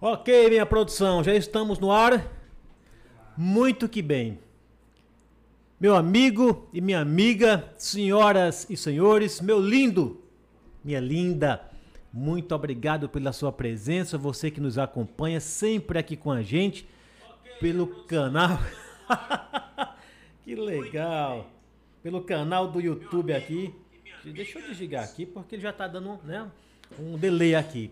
Ok, minha produção, já estamos no ar. Muito que bem. Meu amigo e minha amiga, senhoras e senhores, meu lindo, minha linda, muito obrigado pela sua presença, você que nos acompanha sempre aqui com a gente, pelo canal. que legal! Pelo canal do YouTube aqui. Deixa eu desligar aqui porque ele já está dando né, um delay aqui.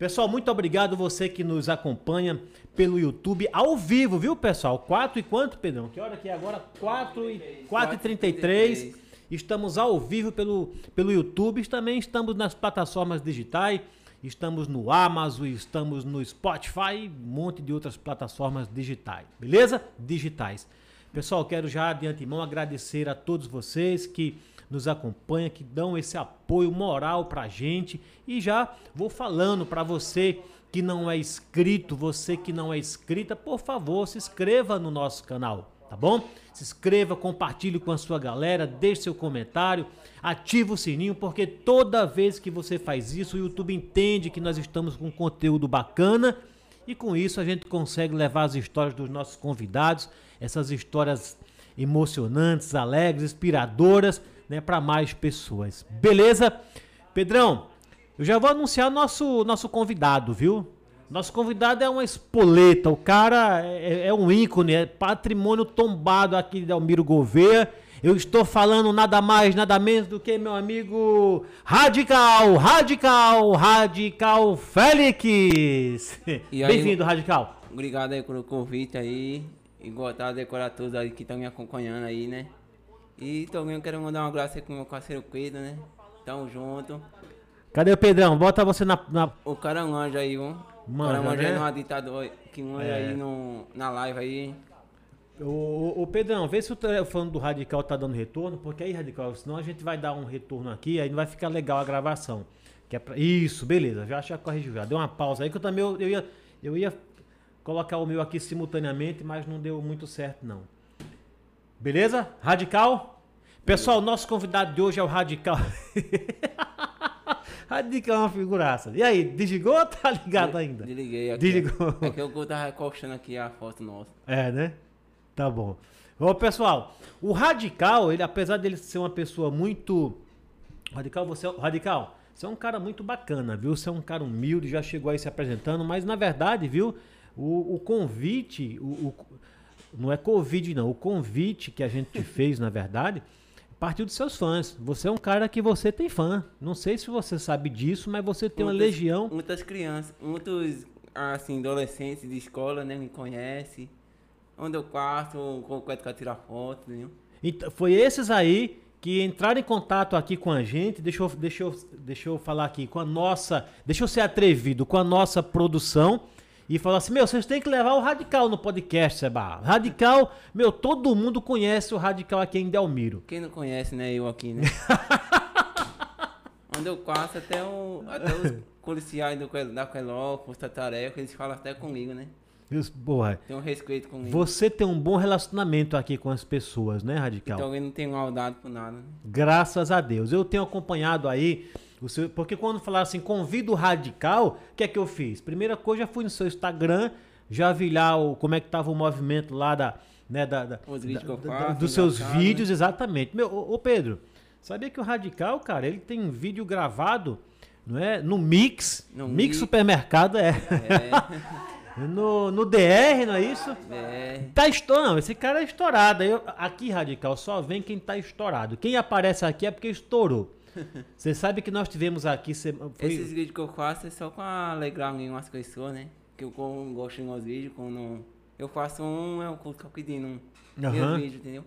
Pessoal, muito obrigado você que nos acompanha pelo YouTube ao vivo, viu, pessoal? 4 e quanto, Pedrão? Que hora que é agora? 4 e 4 e 33. Estamos ao vivo pelo, pelo YouTube, também estamos nas plataformas digitais, estamos no Amazon, estamos no Spotify, um monte de outras plataformas digitais, beleza? Digitais. Pessoal, quero já de antemão agradecer a todos vocês que nos acompanham, que dão esse apoio moral pra gente. E já vou falando para você que não é inscrito, você que não é inscrita, por favor, se inscreva no nosso canal, tá bom? Se inscreva, compartilhe com a sua galera, deixe seu comentário, ative o sininho, porque toda vez que você faz isso, o YouTube entende que nós estamos com conteúdo bacana e com isso a gente consegue levar as histórias dos nossos convidados, essas histórias emocionantes, alegres, inspiradoras né, para mais pessoas. Beleza? Pedrão, eu já vou anunciar nosso nosso convidado, viu? Nosso convidado é uma espoleta, o cara é, é um ícone, é patrimônio tombado aqui de Almiro Gouveia. Eu estou falando nada mais, nada menos do que meu amigo Radical, Radical, Radical Félix. Bem-vindo, Radical. Obrigado aí pelo convite aí. E gostar de decorar todos aí que estão me acompanhando aí, né? E também eu quero mandar um abraço aí com meu parceiro Pedro, né? Tamo junto. Cadê o Pedrão? Bota você na. na... O cara manja aí, vamos. Manja, o cara manja né? aí numa ditador que manja É. aí no, na live aí. Ô, ô, Pedrão, vê se o telefone do Radical tá dando retorno, porque aí, Radical, senão a gente vai dar um retorno aqui, aí não vai ficar legal a gravação. Que é pra... Isso, beleza, já já corrigiu já. Deu uma pausa aí que eu também eu, eu ia, eu ia colocar o meu aqui simultaneamente, mas não deu muito certo não. Beleza? Radical? Pessoal, nosso convidado de hoje é o Radical. Radical é uma figuraça. E aí, desligou ou tá ligado ainda? Desliguei aqui. Desligou. É que eu tava recoxando aqui a foto nossa. É, né? Tá bom. Ô, pessoal, o Radical, ele, apesar dele ser uma pessoa muito. Radical, você é... Radical, você é um cara muito bacana, viu? Você é um cara humilde, já chegou aí se apresentando, mas na verdade, viu? O, o convite, o, o- não é Covid, não. O convite que a gente te fez, na verdade, partiu dos seus fãs. Você é um cara que você tem fã. Não sei se você sabe disso, mas você tem uma Muitas- legião. Muitas crianças, muitos assim, adolescentes de escola, né? Me conhecem. Onde eu passo, qualquer que tirar foto, né? Então, foi esses aí que entraram em contato aqui com a gente. Deixa eu, deixa, eu, deixa eu falar aqui com a nossa. Deixa eu ser atrevido com a nossa produção. E falar assim: Meu, vocês têm que levar o Radical no podcast, Seba. Radical, meu, todo mundo conhece o Radical aqui em Delmiro. Quem não conhece, né? Eu aqui, né? Onde eu passo, até, o, até os policiais do, da Coeló, Força Tarefa, eles falam até comigo, né? Porra, Tem um respeito comigo. você tem um bom relacionamento aqui com as pessoas, né, Radical? Então eu não tenho maldade por nada. né? Graças a Deus. Eu tenho acompanhado aí, seu, porque quando falaram assim, convido o radical, o que é que eu fiz? Primeira coisa, já fui no seu Instagram, já vi lá o, como é que tava o movimento lá da, né, da, da- da- da- dos seus engraçado, vídeos, exatamente. Meu, ô, ô Pedro, sabia que o radical, cara, ele tem um vídeo gravado, não é? No Mix, No Mix Mix. Supermercado, é. no, no DR, não é isso? É, é. Tá estourado, não, esse cara é estourado. Eu- aqui, Radical, só vem quem tá estourado. Quem aparece aqui é porque estourou. Você sabe que nós tivemos aqui. foi- Esses vídeos que eu faço é só pra alegrar umas pessoas, né? Que eu gosto de meus vídeos, quando eu faço um, eu fico pedindo um meus vídeos, entendeu?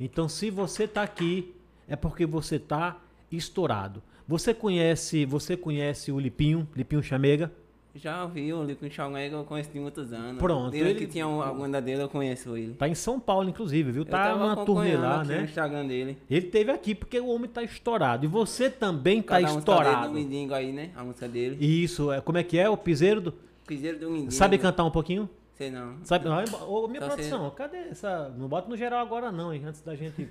Então, se você tá aqui, é porque você tá estourado. Você conhece, você conhece o Lipinho, Lipinho Chamega? Já vi o Lico Enxalmega, eu conheço de muitos anos. Pronto, Desde ele- que tinha um- a banda dele, eu conheço ele. Tá em São Paulo, inclusive, viu? Tá numa turnê lá, aqui no né? Instagram dele. Ele teve aqui porque o homem tá estourado. E você também tá Cada música dele estourado. do Mindingo aí, né? A música dele. Isso, é, como é que é? O piseiro do. Piseiro do Mindingo. Sabe cantar um pouquinho? Sei não. Sabe, ó, ô, minha Só produção, cadê essa? Não bota no geral agora não, hein? Antes da gente.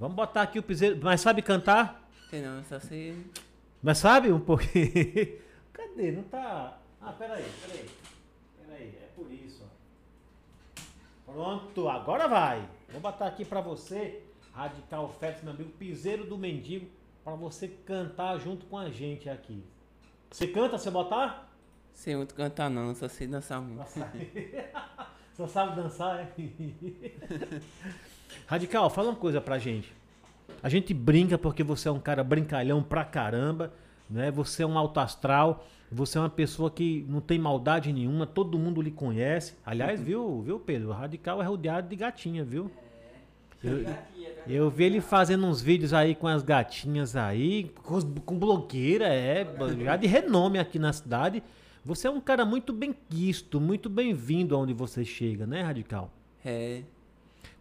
Vamos botar aqui o piseiro. Mas sabe cantar? Sei não, só sei. Mas sabe um pouquinho? Cadê? Não tá. Ah, peraí, peraí. Peraí, é por isso, ó. Pronto, agora vai. Vou botar aqui pra você, Radical Félix, meu amigo, Piseiro do Mendigo, pra você cantar junto com a gente aqui. Você canta, você botar? Sei muito cantar não, só sei dançar muito. Só sabe dançar, é? Radical, fala uma coisa pra gente. A gente brinca porque você é um cara brincalhão pra caramba, né? Você é um alto astral, você é uma pessoa que não tem maldade nenhuma, todo mundo lhe conhece. Aliás, viu, viu, Pedro? O Radical é rodeado de gatinha, viu? Eu, eu vi ele fazendo uns vídeos aí com as gatinhas aí, com, com blogueira, é, já de renome aqui na cidade. Você é um cara muito bem quisto, muito bem-vindo aonde você chega, né, Radical? É,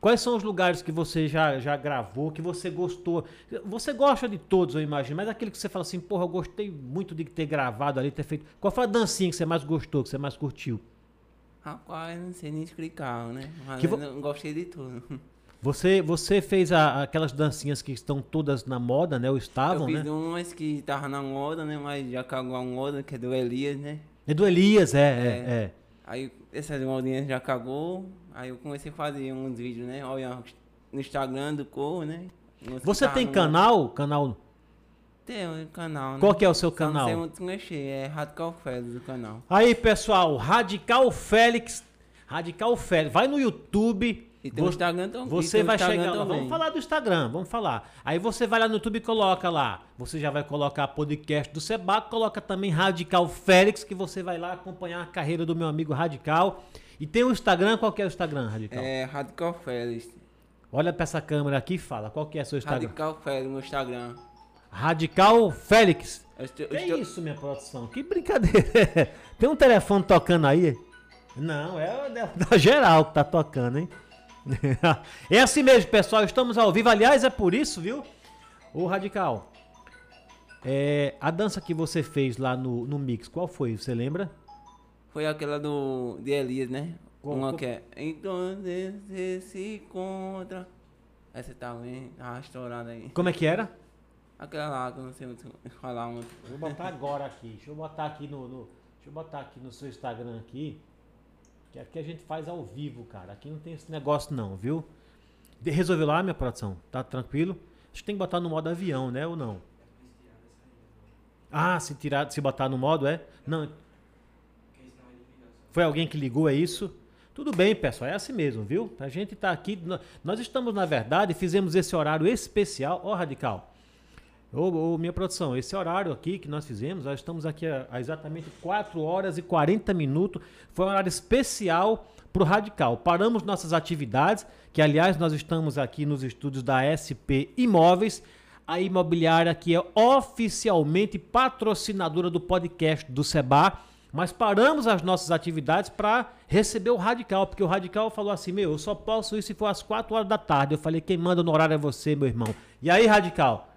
Quais são os lugares que você já, já gravou, que você gostou? Você gosta de todos, eu imagino, mas aquele que você fala assim, porra, eu gostei muito de ter gravado ali, ter feito. Qual foi a dancinha que você mais gostou, que você mais curtiu? rapaz, não sei nem explicar, né? Mas Que eu vo- não gostei de tudo. Você, você fez a- aquelas dancinhas que estão todas na moda, né? Ou Eu estavam, fiz né? umas que tava na moda, né? Mas já cagou a moda, que é do Elias, né? É do Elias, é, é, É. é. Aí essas modinhas já cagou. Aí eu comecei a fazer uns vídeos, né? Olha, no Instagram do Cor, né? Você tem no- canal? Canal. Tem um canal, né? Qual que é o seu Só Não sei canal? muito mexer, é Radical Félix o canal. Aí, pessoal, Radical Félix. Radical Félix. Vai no YouTube. E tem Instagram também. Você vai Instagram chegar lá. Vamos falar do Instagram, vamos falar. Aí você vai lá no YouTube e coloca lá. Você já vai colocar podcast do Sebaco, coloca também Radical Félix, que você vai lá acompanhar a carreira do meu amigo Radical. E tem o Instagram, qual que é o Instagram, Radical? É Radical Félix. Olha pra essa câmera aqui e fala, qual que é o seu Instagram? Radical Félix no Instagram. Radical Félix. Estou, Que estou- isso, minha produção? Que brincadeira. Tem um telefone tocando aí? Não, é o da, da geral que tá tocando, hein? É assim mesmo, pessoal. Estamos ao vivo. Aliás, é por isso, viu? Ô, Radical. É, a dança que você fez lá no, no Mix, qual foi? Você lembra? Foi aquela do de Elias, né? Qual- Uma que é. Então você se encontra. Essa também, tá estourada aí. Como é que era? Aquela lá que eu não sei muito falar muito. Vou botar agora aqui. Deixa eu botar aqui no, no- deixa eu botar aqui no seu Instagram aqui. Que aqui a gente faz ao vivo, cara. Aqui não tem esse negócio não, viu? De- Resolveu lá, minha produção? Tá tranquilo? Acho que tem que botar no modo avião, né? Ou não? Ah, se tirar, se botar no modo, é? Não. Foi alguém que ligou, é isso? Tudo bem, pessoal, é assim mesmo, viu? A gente tá aqui, nó- nós estamos, na verdade, fizemos esse horário especial, ó, Radical. Ô, ô, minha produção, esse horário aqui que nós fizemos, nós estamos aqui há, há exatamente 4 horas e 40 minutos. Foi um horário especial para o Radical. Paramos nossas atividades, que aliás nós estamos aqui nos estúdios da SP Imóveis, a imobiliária que é oficialmente patrocinadora do podcast do Seba. Mas paramos as nossas atividades para receber o Radical, porque o Radical falou assim: Meu, eu só posso ir se for às 4 horas da tarde. Eu falei: Quem manda no horário é você, meu irmão. E aí, Radical?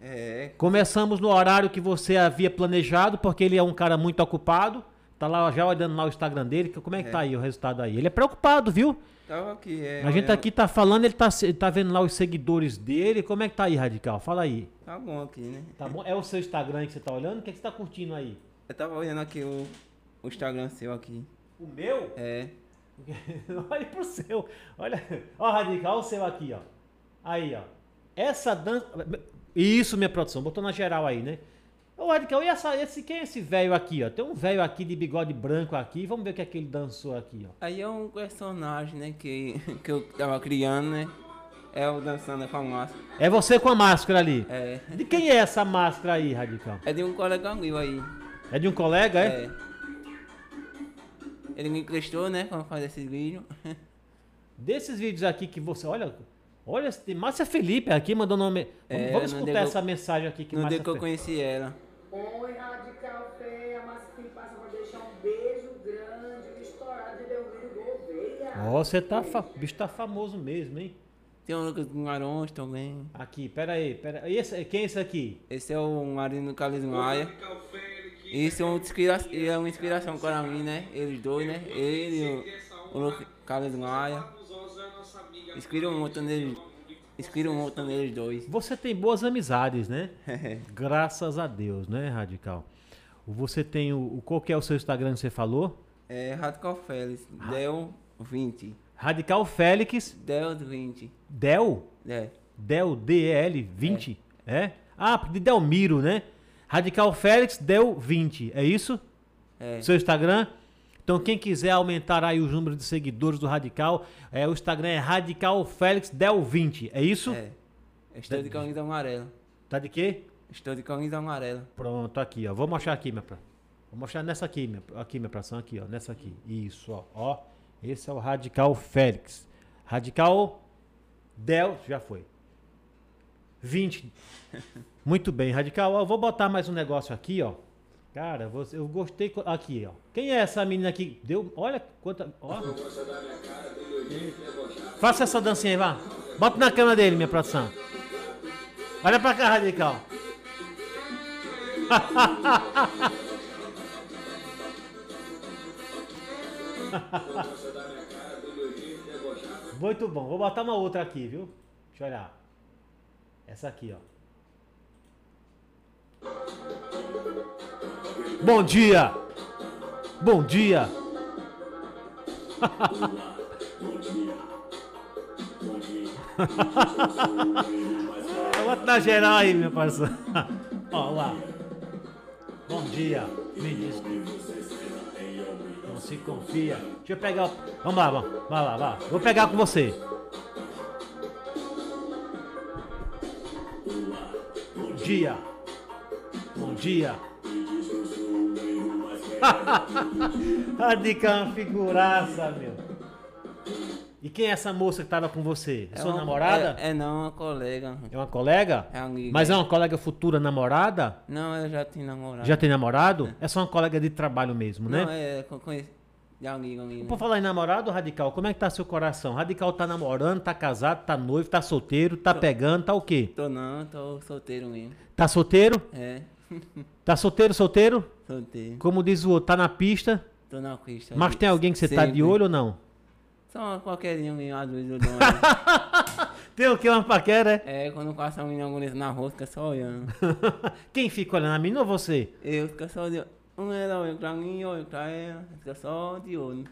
É, Começamos no horário que você havia planejado, porque ele é um cara muito ocupado. Tá lá já olhando lá o Instagram dele. Como é que É. tá aí o resultado aí? Ele é preocupado, viu? tava aqui, é. A gente olha, aqui tá falando, ele tá, tá vendo lá os seguidores dele. Como é que tá aí, Radical? Fala aí. Tá bom aqui, né? Tá bom? É o seu Instagram que você tá olhando? O que, é que você tá curtindo aí? Eu tava olhando aqui o, o Instagram seu aqui. O meu? É. Olha pro seu. Olha. Ó, Radical, o seu aqui, ó. Aí, ó. Essa dança. Isso, minha produção. Botou na geral aí, né? Ô, Radical, e essa, esse, quem é esse velho aqui, ó? Tem um velho aqui de bigode branco aqui. Vamos ver o que é que ele dançou aqui, ó. Aí é um personagem, né? Que, que eu tava criando, né? É o dançando com a máscara. É você com a máscara ali. É. De quem é essa máscara aí, Radical? É de um colega meu aí. É de um colega, é? É. Ele me emprestou, né? Quando fazer esse vídeo. Desses vídeos aqui que você. Olha. Olha, tem Márcia Felipe aqui mandou nome. Vamos, É, vamos escutar que eu- essa mensagem aqui que Márcia dia que eu conheci ela. Oi, Radical Fé, a Márcia Felipe passa pra deixar um beijo grande, estourado de Delmiro Gouveia. Ó, você tá. Fa... O bicho tá famoso mesmo, hein? Tem o Lucas Guimarães também. Aqui, pera aí, pera aí. Esse, quem é esse aqui? Esse é o Marino Carlos Maia. Isso é uma, inspira é uma inspiração para mim, né? Eles dois, né? Ele e o, o Carlos Maia. Inspiram muito neles. Inspiram muito neles dois. Você tem boas amizades, né? Graças a Deus, né, Radical? Você tem o, Qual que é o seu Instagram que você falou? É Radical Félix, Del 20. Radical Félix Del 20. Del. É. Del DEL 20? É? Ah, de Delmiro, né? Radical Félix Del 20. É isso? É. Seu Instagram? Então, quem quiser aumentar aí os números de seguidores do Radical, é, o Instagram é Radical Félix Del 20. É isso? É. Estou de camisa amarela. Tá de quê? Estou de camisa amarela. Pronto, aqui, ó. Vou mostrar aqui, minha pra... Vou mostrar nessa aqui, minha, aqui, minha pração, aqui, ó. Nessa aqui. Isso, ó. Ó. Esse é o Radical Félix. Radical Del, já foi. 20. Muito bem, Radical. Eu vou botar mais um negócio aqui, ó. Cara, você, eu gostei. Aqui, ó. Quem é essa menina aqui? Deu. Olha quanta. Ó. Faça essa dancinha aí, vá. Bota na cama dele, minha produção. Olha pra cá, Radical. Muito bom. Vou botar uma outra aqui, viu? Deixa eu olhar. Essa aqui, ó. Bom dia! Bom dia! Bota na geral aí, meu parceiro. Ó, lá. Bom dia. Diz. Não se confia. Deixa eu pegar. Vamos lá, vamos. Vai lá, vai. Vou pegar com você. Dia. Bom dia. Radical é uma figuraça, meu. E quem é essa moça que tava com você? É sua uma- namorada? É, é não, uma colega. É uma colega? É amiga. Mas é uma colega futura namorada? Não, eu já tenho namorado. Já tem namorado? É só uma colega de trabalho mesmo, né? Não, é, co- conheço. Amigo. Por falar em namorado, Radical, como é que tá seu coração? Radical tá namorando, tá casado, tá noivo, tá solteiro, tá pegando, tá o quê? Tô não, tô solteiro mesmo. Tá solteiro? É, Tá solteiro, solteiro? solteiro. Como diz o outro, tá na pista? Tô na pista. Mas tem alguém que você tá de olho ou não? Só qualquer um às vezes eu dou uma... Tem o que? Uma paquera, é? É, quando passa um menino na rua, fica só olhando. Quem fica olhando a mim ou você? Eu fico só de Um pra mim, olha pra ela, fica só de olho.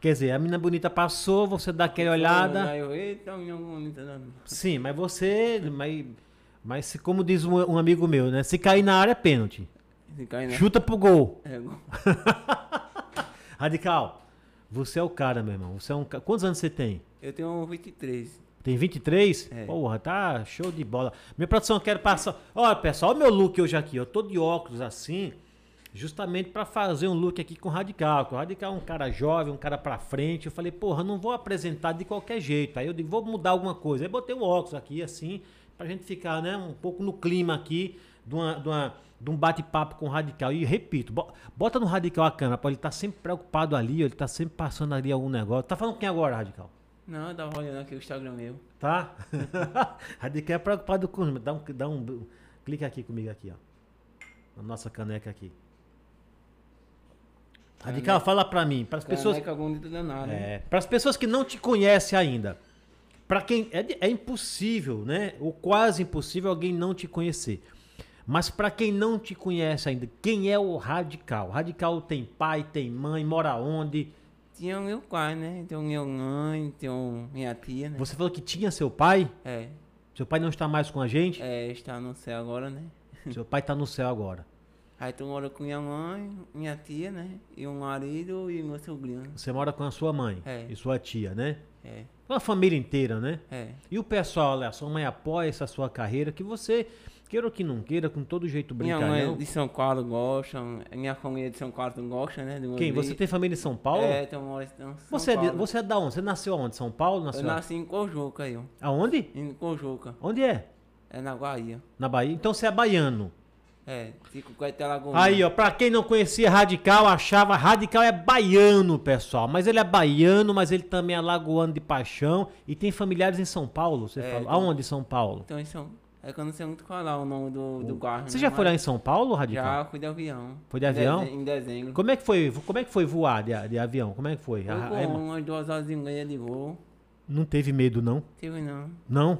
Quer dizer, a menina bonita passou, você dá aquela olhada. eu, Eita, menina bonita. não. Sim, mas você. Mas, mas se- como diz um, um amigo meu, né? Se cair na área é pênalti. Se cai na... Chuta pro gol. É, go- Radical, você é o cara, meu irmão. Você é um Quantos anos você tem? eu tenho 23. Tem 23? É. Porra, tá show de bola. Minha produção, eu quero passar. Olha, pessoal, olha o meu look hoje aqui. Eu tô de óculos assim, justamente pra fazer um look aqui com o Radical. que O Radical é um cara jovem, um cara pra frente. Eu falei, porra, não vou apresentar de qualquer jeito. Aí eu digo, vou mudar alguma coisa. Aí botei o óculos aqui, assim, pra gente ficar, né, um pouco no clima aqui de, uma, de, uma- de um bate-papo com o Radical. E repito, bo- bota no Radical a câmera, pô, ele tá sempre preocupado ali, ele tá sempre passando ali algum negócio. Tá falando com quem agora, Radical? Não, eu tava olhando aqui o Instagram meu. Tá? Radical é preocupado com. Dá um, dá um. Clica aqui comigo aqui, ó. Na nossa caneca aqui. Radical, fala pra mim, para as pessoas. É, para as pessoas que não te conhecem ainda. Para quem é, é impossível, né? Ou quase impossível alguém não te conhecer. Mas para quem não te conhece ainda, quem é o Radical? Radical tem pai, tem mãe, mora onde? Tinha o meu pai, né? Tem minha mãe, tem minha tia, né? Você falou que tinha seu pai? É, Seu pai não está mais com a gente? é, está no céu agora, né? Seu pai está no céu agora. Aí tu mora com minha mãe, minha tia, né? E o marido e meu sobrinho. Você mora com a sua mãe É. e sua tia, né? É, Com a família inteira, né? é. E o pessoal, a sua mãe apoia essa sua carreira, que você, queira ou que não queira, com todo jeito Minha brincalhão. mãe de São Paulo gosta, minha família de São Paulo gosta, né? Quem? Você tem família em São Paulo? É, então mora em São você, é de, Paulo. você é da onde? Você nasceu onde? São Paulo? Eu Nasceu nasci em Cojuca aí, ó. Aonde? Em Cojuca. Onde é? É na Bahia. Na Bahia? Então você é baiano. É, fico com a Lagoa. Aí, ó, pra quem não conhecia Radical, achava Radical é baiano, pessoal. Mas ele é baiano, mas ele também é lagoano de paixão. E tem familiares em São Paulo, você É, falou. tem- Aonde em São Paulo? Então isso é que eu não sei muito falar o nome do, do bairro. Você né? já foi lá em São Paulo, Radical? Já fui de avião. Foi de Em avião? Em dezembro. Como é que foi, como é que foi voar de, de avião? Como é que foi? Foi com é, umas duas horas e meia de voo. não teve medo, não? Tive não. Não?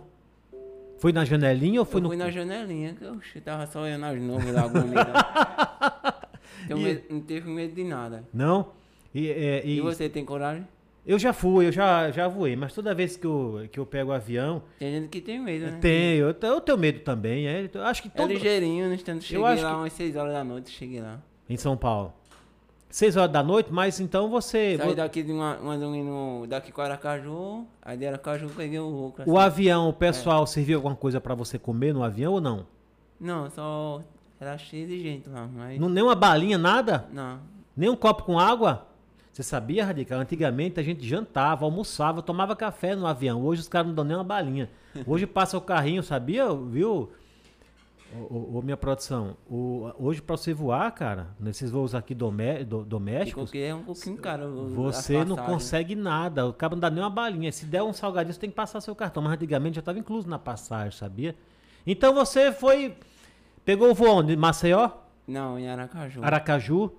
Foi na janelinha ou foi eu no... fui na janelinha, que eu tava só olhando as nuvens lá bonitas. Tenho E- não teve medo de nada. Não? E, é, E, e- você tem coragem? Eu já fui, eu já, já voei, mas toda vez que eu, que eu pego o avião, Tem gente que tem medo, né? tenho, eu, eu tenho medo também. É, acho que É todo... ligeirinho, no instante cheguei lá que- umas 6 horas da noite, cheguei lá. Em São Paulo. Seis horas da noite, mas então você... Saí daqui de uma, uma no, daqui com Aracaju, aí de Aracaju peguei o Lucas. O avião, o É. pessoal serviu alguma coisa pra você comer no avião ou não? Não, só era cheio de gente lá, mas... não nem uma balinha, nada? Não. Nem um copo com água? Você sabia, Radical? Antigamente a gente jantava, almoçava, tomava café no avião. Hoje os caras não dão nem uma balinha. Hoje passa o carrinho, sabia? Viu? Ô, ô, minha produção, o- hoje pra você voar, cara, nesses voos aqui domé- do- domésticos, Porque é um pouquinho caro. você não consegue nada. O cara não dá nem uma balinha. Se der um salgadinho, você tem que passar seu cartão. Mas antigamente já estava incluso na passagem, sabia? Então você foi. Pegou o voo onde? Maceió? Não, em Aracaju. Aracaju?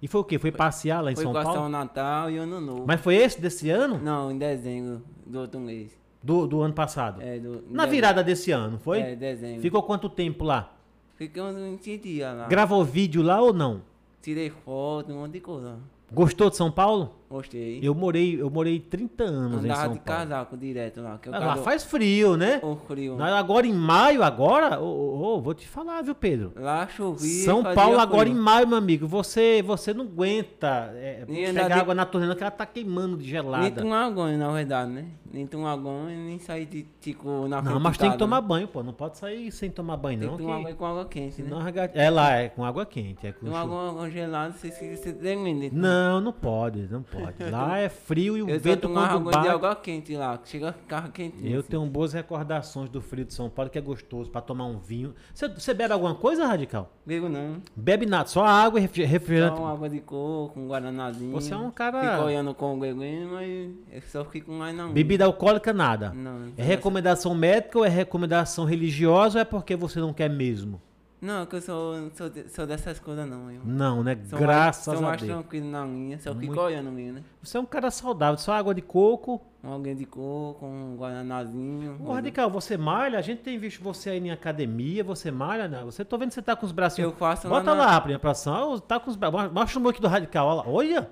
E foi o quê? Foi passear lá em Foi São passar Paulo? o Natal e o Ano Novo. Mas foi esse desse ano? Não, em dezembro do outro mês. Do, do ano passado? É, do, Na virada desse ano, foi? É, dezembro. Ficou quanto tempo lá? Fiquei uns 20 dias lá. Gravou vídeo lá ou não? Tirei foto, um monte de coisa. Gostou de São Paulo? Gostei. Eu morei, eu morei 30 anos em Andava São de Paulo. casaco direto lá. Que Ah, Lá faz frio, né? o frio. Agora em maio, agora, ô, ô, vou te falar, viu, Pedro? Lá chovia. São Paulo agora em maio, meu amigo, você, você não aguenta é, Nem pegar andar de- água na torneira que ela tá queimando de Nem gelada. tomar agonha, na verdade, né? Nem tomar agonha, nem sair de tipo na Não, mas tem que casa, tomar né? banho, pô. Não pode sair sem tomar banho, Tem não. que tomar banho com água quente, né? arrega- É lá, é com água quente. É com chuva. água gelada, você se você termina. Não, não pode, não pode. Lá é frio e o Eu vento quando água de bate. água quente lá, chega carro quentinho. Eu assim. tenho boas recordações do frio de São Paulo, que é gostoso pra tomar um vinho. Você, bebe alguma coisa, Radical? Bebo não. Bebe nada, só água e refri- refrigerante. Só água de coco, um guaranazinho. Você é um cara- Fico olhando com o gueguinho, mas eu só fico mais não. Bebida alcoólica, nada. Não. É recomendação médica ou é recomendação religiosa ou é porque você não quer mesmo? Não, que eu sou, sou, sou dessas coisas não. Eu. Não, né? Sou Graças mais, sou a mais Deus. tranquilo na minha, só fico Muito- mesmo, né? Você é um cara saudável, só água de coco. Um alguém de coco, um guaranazinho. Ô, Radical, você malha? A gente tem visto você aí em academia, você malha, né? Você tô vendo que você tá com os bracinhos. Eu faço lá Bota na- lá, a. Tá com os braços. Mostra o meu aqui do Radical, olha lá. Olha!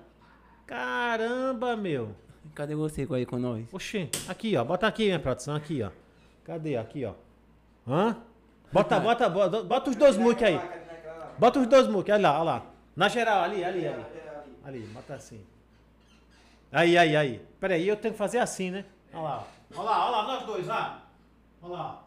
Caramba, meu. Cadê você aí com nós? Oxê, aqui, ó. Bota aqui, minha produção, aqui, ó. Cadê? Aqui, ó. Hã? Bota, bota, bota, bota os dois muques aí. Bota os dois muques, olha lá, olha lá. Na geral, ali, ali, ali. Ali, bota assim. Aí, aí, aí. Pera aí, eu tenho que fazer assim, né? Olha lá. Olha lá, olha lá, nós dois, lá. Olha lá.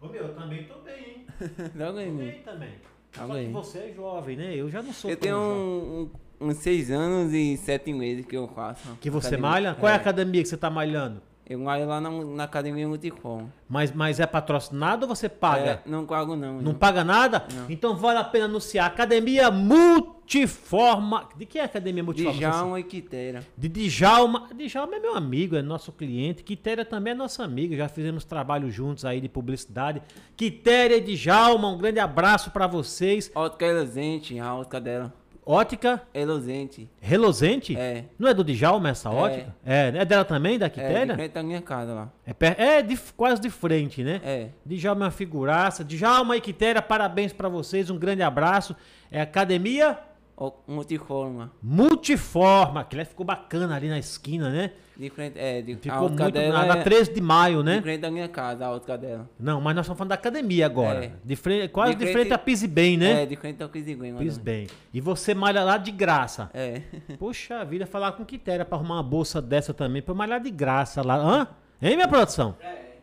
Ô meu, eu também tô bem, hein? Tô né? bem também. Só que aí. você é jovem, né? Eu já não sou Eu tenho um, um- uns seis anos e sete meses que eu faço. Que você academia. malha? Qual é a academia que você tá malhando? Eu malho lá na, na academia Multicom. Mas, mas é patrocinado ou você paga? É, não pago não. Não eu- paga nada? Não. Então vale a pena anunciar. Academia Multiforma. De quem é a Academia Multiforma? Djalma e Quitera. De Djalma. Djalma é meu amigo, é nosso cliente. Quitéria também é nosso amigo. Já fizemos trabalho juntos aí de publicidade. Quitéria e Djalma, um grande abraço pra vocês. Ótica Elozente, a ótica dela. Ótica Elozente. Reluzente? É. Não é do Djalma essa É. ótica? É. É dela também, da É, Quitéria? frente da minha casa lá. É, per- é de- quase de frente, né? É. Djalma é uma figuraça. Djalma e Quitéria, parabéns pra vocês. Um grande abraço. É Academia Ó, Multiforma. Multiforma. Aquilo aí ficou bacana ali na esquina, né? De frente, é, de, a Ficou ótica muito dela na, na é 13 de maio, de né? frente da minha casa, a ótica dela. Não, mas nós estamos falando da academia agora. É. De frente, quase de De frente, a Pise Bem, né? É, de frente ao Quiziguem. Pise Bem. E você malha lá de graça. É. Puxa vida, falar com Quitéria pra arrumar uma bolsa dessa também, pra eu malhar de graça lá. Hã? Hein, minha produção?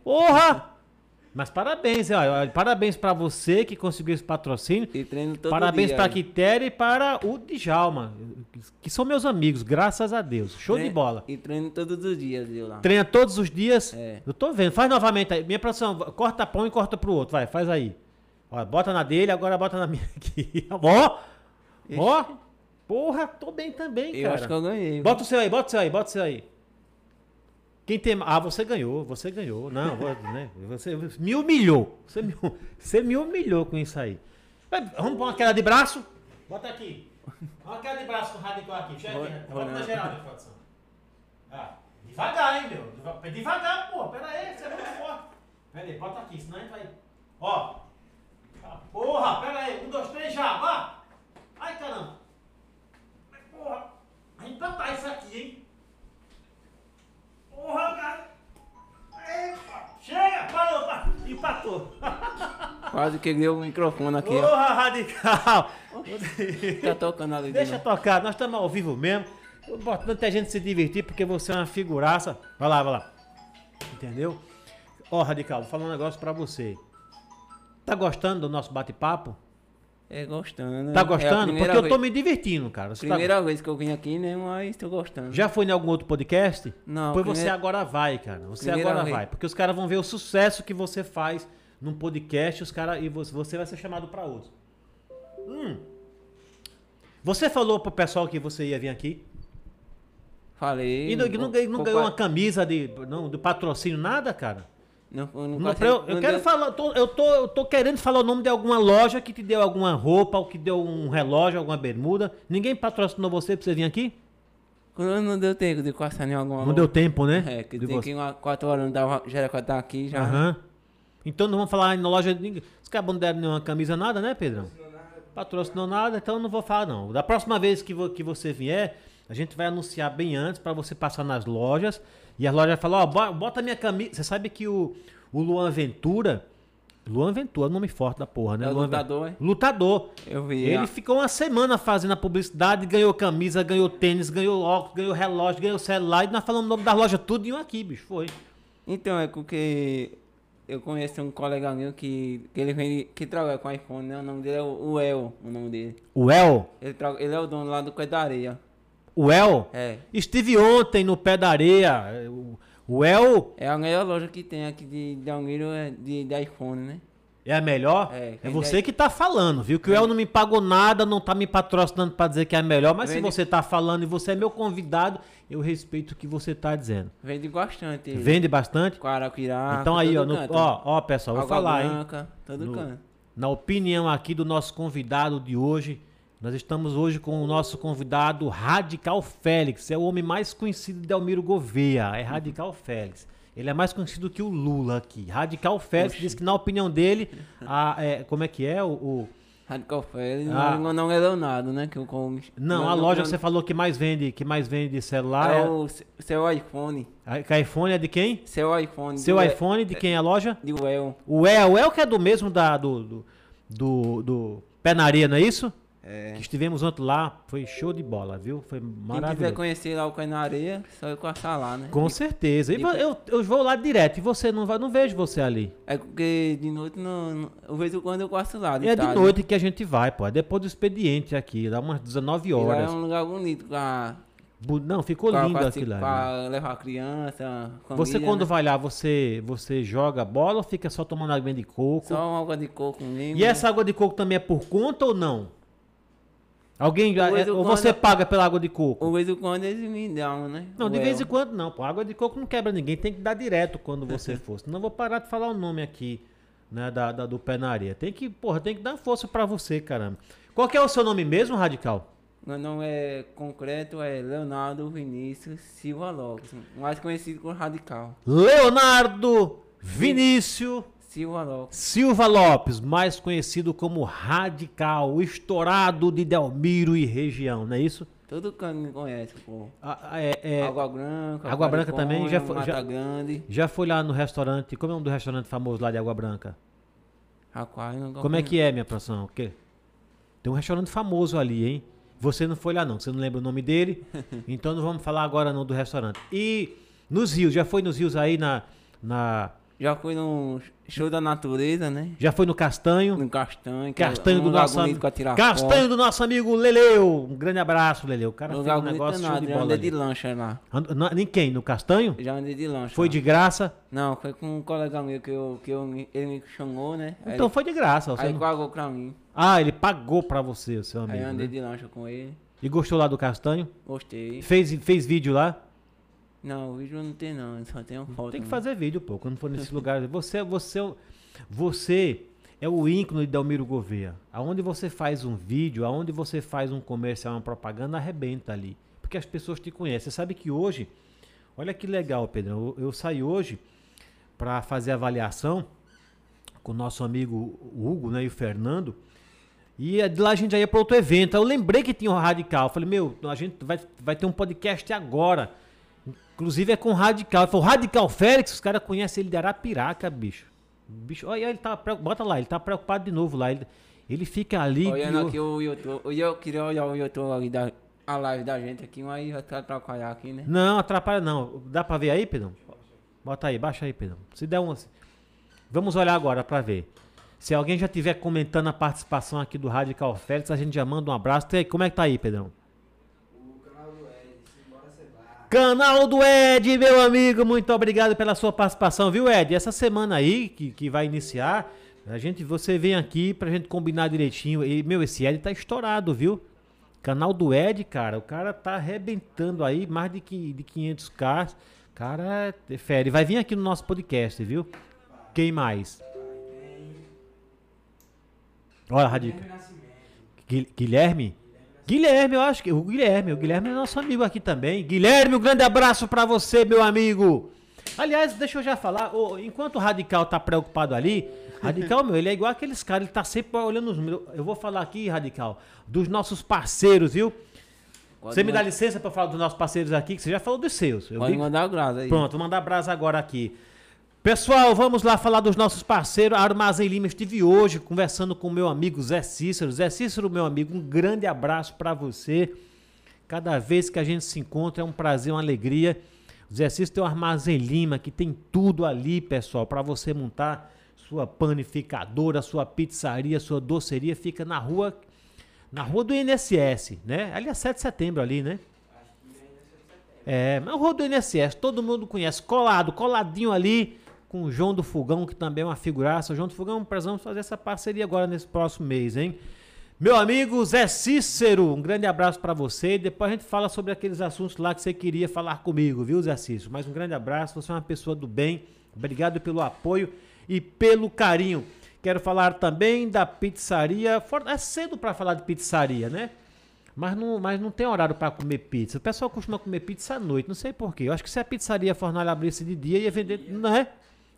Porra! Mas parabéns, ó, parabéns pra você que conseguiu esse patrocínio. E treino todo Parabéns dia. pra né? Quitéria e para o Djalma, que são meus amigos, graças a Deus. Show de Treino- bola. E treino todos os dias, viu lá. Treina todos os dias. É. Eu tô vendo. Faz novamente aí. Minha produção, corta pão e corta pro outro. Vai, faz aí. Ó, bota na dele, agora bota na minha aqui. Ó! Ó! Porra, tô bem também, Eu cara. acho que eu ganhei. Bota o seu aí, bota o seu aí, bota o seu aí. Quem tem. Ah, você ganhou, você ganhou. Não, né? Você me humilhou. Você me, você me humilhou com isso aí. Vai, Vamos pôr uma queda de braço? Bota aqui. Uma queda de braço com radical aqui. Chega aqui. vou Bota na geral, minha produção. Ah, devagar, hein, meu. Deva- Devagar, pô. Pera aí, você é muito forte. Pera aí, bota aqui, senão a gente vai. Ó. Ah, Porra, pera aí. Um, dois, três, já. Vá. Ai, caramba. Porra, vai empatar isso aqui, hein? Porra, cara. Epa, chega, parou, pa- empatou. Quase que deu o microfone aqui, ó. Porra, radical. Tá tocando ali de Deixa novo. tocar, nós estamos ao vivo mesmo. Importante é a gente se divertir porque você é uma figuraça. Vai lá, vai lá. Entendeu? Ó, Radical, vou falar um negócio pra você. Tá gostando do nosso bate-papo? É gostando. Tá É gostando? primeira Porque eu tô vez- me divertindo, cara. Você tá- Primeira vez que eu vim aqui, né? Mas tô gostando. Já foi em algum outro podcast? Não, Pois você primeira- agora vai, cara. Você Primeira agora vez. vai. Porque os caras vão ver o sucesso que você faz num podcast os cara, e você, você vai ser chamado pra outro. Hum. Você falou pro pessoal que você ia vir aqui? Falei. E não, não, ganhou- não ganhou uma camisa de, não, de patrocínio, nada, cara? Não, não, Não, eu, eu quero falar, tô- eu, tô, eu tô querendo falar o nome de alguma loja que te deu alguma roupa, ou que deu um relógio, alguma bermuda. Ninguém patrocinou você pra você vir aqui? Não deu tempo de passar em alguma Não deu tempo, né? É, que De tem você. que uma, quatro horas, não dava, já era pra estar aqui, já. Aham. Então não vamos falar na loja de ninguém. Os caras não deram nenhuma camisa, nada, né, Pedrão? Patrocinou nada, então eu não vou falar, não. Da próxima vez que, vo- que você vier, a gente vai anunciar bem antes pra você passar nas lojas. E as lojas falam, ó, bo- bota minha camisa. Você sabe que o, o Luan Ventura. Luan Ventura é nome forte da porra, né? É Luan lutador, Ven- Lutador. Eu vi. Ele a- ficou uma semana fazendo a publicidade, ganhou camisa, ganhou tênis, ganhou óculos, ganhou relógio, ganhou celular. E nós falamos o nome das lojas tudo em um aqui, bicho. Foi. Então, é porque eu conheço um colega meu que, que ele vende, que trabalha com iPhone, né? O nome dele é o El, o nome dele. O El. Ele, ele é o dono lá do Coé da Areia. O El. É. Estive ontem no pé da areia. O- El É a melhor loja que tem aqui de de Almiro é de, de iPhone, né? é a melhor? É, É, você que tá falando, viu? Que o El não me pagou nada, não tá me patrocinando pra dizer que é a melhor. Mas se Vende- você tá falando e você é meu convidado, eu respeito o que você tá dizendo. Vende bastante. Vende bastante? Guarapirá. então aí, ó, no- ó, ó, pessoal, vou Água falar, hein? Branca, todo No- canto. Na opinião aqui do nosso convidado de hoje, nós estamos hoje com o nosso convidado Radical Félix. É o homem mais conhecido de Almiro Gouveia. É Radical Félix. Ele é mais conhecido que o Lula aqui. Radical Félix diz que, na opinião dele, a- é, como é que é? O, o- Radical Félix, Ah. não, não é Leonardo, né? Que eu como. não, a loja você falou que mais vende, que mais vende celular. É É, o se- seu iPhone. a- que iPhone é de quem? Seu iPhone. Seu iPhone, de quem é a loja? De Well. O El. O El que é do mesmo da, do, do, do, do Pé na Areia, não é isso? É. Que estivemos ontem lá, foi show de bola, viu? Foi Quem quiser maravilhoso. conhecer lá o Coé na Areia, só eu passar lá, né? Com certeza. E de- vo- eu, eu vou lá direto e você não vai, não vejo você ali. É porque de noite não. não eu vejo quando eu passo lá. De é de tarde. noite que a gente vai, pô. É depois do expediente aqui, dá umas 19 E lá é horas. um lugar bonito pra, Não, ficou pra, lindo pra, aquilo lá. né? pra levar criança. Você família, quando né? vai lá, você você joga bola ou fica só tomando água de coco? Só uma água de coco mesmo. E essa água de coco também é por conta ou não? Alguém em ou você quando- paga pela água de coco? De vez em quando eles me dão, né? Não, de Well. vez em quando não, pô. Água de coco não quebra ninguém, tem que dar direto quando você for. Senão eu vou parar de falar o nome aqui, né, da, da- do pé na areia. Tem que, porra, tem que dar força pra você, caramba. Qual que é o seu nome mesmo, Radical? Meu nome é concreto é Leonardo Vinícius Silva Lopes, mais conhecido como Radical. Leonardo Vinícius Silva Lopes. Silva Lopes, mais conhecido como Radical, estourado de Delmiro e região, não é isso? Todo canto me conhece, pô. Ah, ah, é- é- Água Branca. Água Branca também, já foi- Mata já- Grande. já foi lá no restaurante, como é nome do restaurante famoso lá de Água Branca? Rapaz, nunca Como é que é, minha produção? O quê? Tem um restaurante famoso ali, hein? Você não foi lá não, você não lembra o nome dele. então não vamos falar agora não do restaurante. E nos rios, já foi nos rios aí na, na Já fui no show da natureza, né? já foi no Castanho? No Castanho. que é Castanho do nosso tirar Castanho do nosso amigo Leleu. Um grande abraço, Leleu. O cara fez um negócio show nada, de já bola andei de lancha lá. And- na- Nem quem? No Castanho? Já andei de lancha. Foi lá. de graça? Não, foi com um colega meu que, eu, que eu, ele me chamou, né? Aí Então ele- foi de graça. você Aí não- pagou pra mim. Ah, ele pagou pra você, o seu Aí amigo. eu andei né? de lancha com ele. E gostou lá do Castanho? Gostei. Fez, fez vídeo lá? Não, o vídeo não tem não, só tem uma foto. Tem que né? fazer vídeo, pô, quando for nesse lugar. Você, você, você é o ícone de Delmiro Gouveia. Aonde você faz um vídeo, aonde você faz um comercial, uma propaganda, arrebenta ali. Porque as pessoas te conhecem. Você sabe que hoje, olha que legal, Pedro. Eu, eu saí hoje para fazer avaliação com o nosso amigo Hugo né, e o Fernando. E de lá a gente já ia para outro evento. Aí eu lembrei que tinha o Radical. Eu falei, meu, a gente vai, vai ter um podcast agora. Inclusive é com o Radical. Ele falou, Radical Félix, os caras conhecem ele de Arapiraca, bicho. Bicho, olha, ele tá. Bota lá, ele tá preocupado de novo lá. Ele, ele fica ali. Olhando o- aqui o YouTube. Eu, queria olhar o YouTube ali da a live da gente aqui, mas vai atrapalhar aqui, né? Não, atrapalha não. Dá pra ver aí, Pedrão? Bota aí, baixa aí, Pedrão. Se der um. Vamos olhar agora pra ver. Se alguém já tiver comentando a participação aqui do Radical Félix, a gente já manda um abraço. Como é que tá aí, Pedrão? Canal do Ed, meu amigo, muito obrigado pela sua participação, viu, Ed? Essa semana aí que, que vai iniciar, a gente, você vem aqui pra gente combinar direitinho. E, meu, esse Ed tá estourado, viu? Canal do Ed, cara, o cara tá arrebentando aí, mais de, de 500k. Cara, é fera. E vai vir aqui no nosso podcast, viu? Quem mais? Olha, Radical. Guil- Guilherme? Guilherme, eu acho que. O Guilherme, o Guilherme é nosso amigo aqui também. Guilherme, um grande abraço pra você, meu amigo. Aliás, deixa eu já falar, ô, enquanto o Radical tá preocupado ali, Radical, meu, ele é igual aqueles caras, ele tá sempre olhando os números. Eu vou falar aqui, Radical, dos nossos parceiros, viu? Pode Você me dá licença pra falar dos nossos parceiros aqui, que você já falou dos seus. Eu Pode vi- mandar grado aí. Pronto, vou mandar brasa agora aqui. Pessoal, vamos lá falar dos nossos parceiros. Armazém Lima, estive hoje conversando com o meu amigo Zé Cícero. Zé Cícero, meu amigo, um grande abraço para você. Cada vez que a gente se encontra é um prazer, uma alegria. O Zé Cícero tem o Armazém Lima, que tem tudo ali, pessoal, para você montar sua panificadora, sua pizzaria, sua doceria. Fica na rua, na rua do INSS, né? Ali é 7 de setembro ali, né? É, mas o Rua do INSS, todo mundo conhece. Colado, coladinho ali com o João do Fogão, que também é uma figuraça. O João do Fogão, precisamos fazer essa parceria agora nesse próximo mês, hein? Meu amigo Zé Cícero, um grande abraço pra você. Depois a gente fala sobre aqueles assuntos lá que você queria falar comigo, viu, Zé Cícero? Mas um grande abraço, você é uma pessoa do bem. Obrigado pelo apoio e pelo carinho. Quero falar também da pizzaria. É cedo pra falar de pizzaria, né? Mas não, mas não tem horário para comer pizza. O pessoal costuma comer pizza à noite, não sei porquê. Eu acho que se a pizzaria Fornalha abrisse de dia, ia vender. Não é?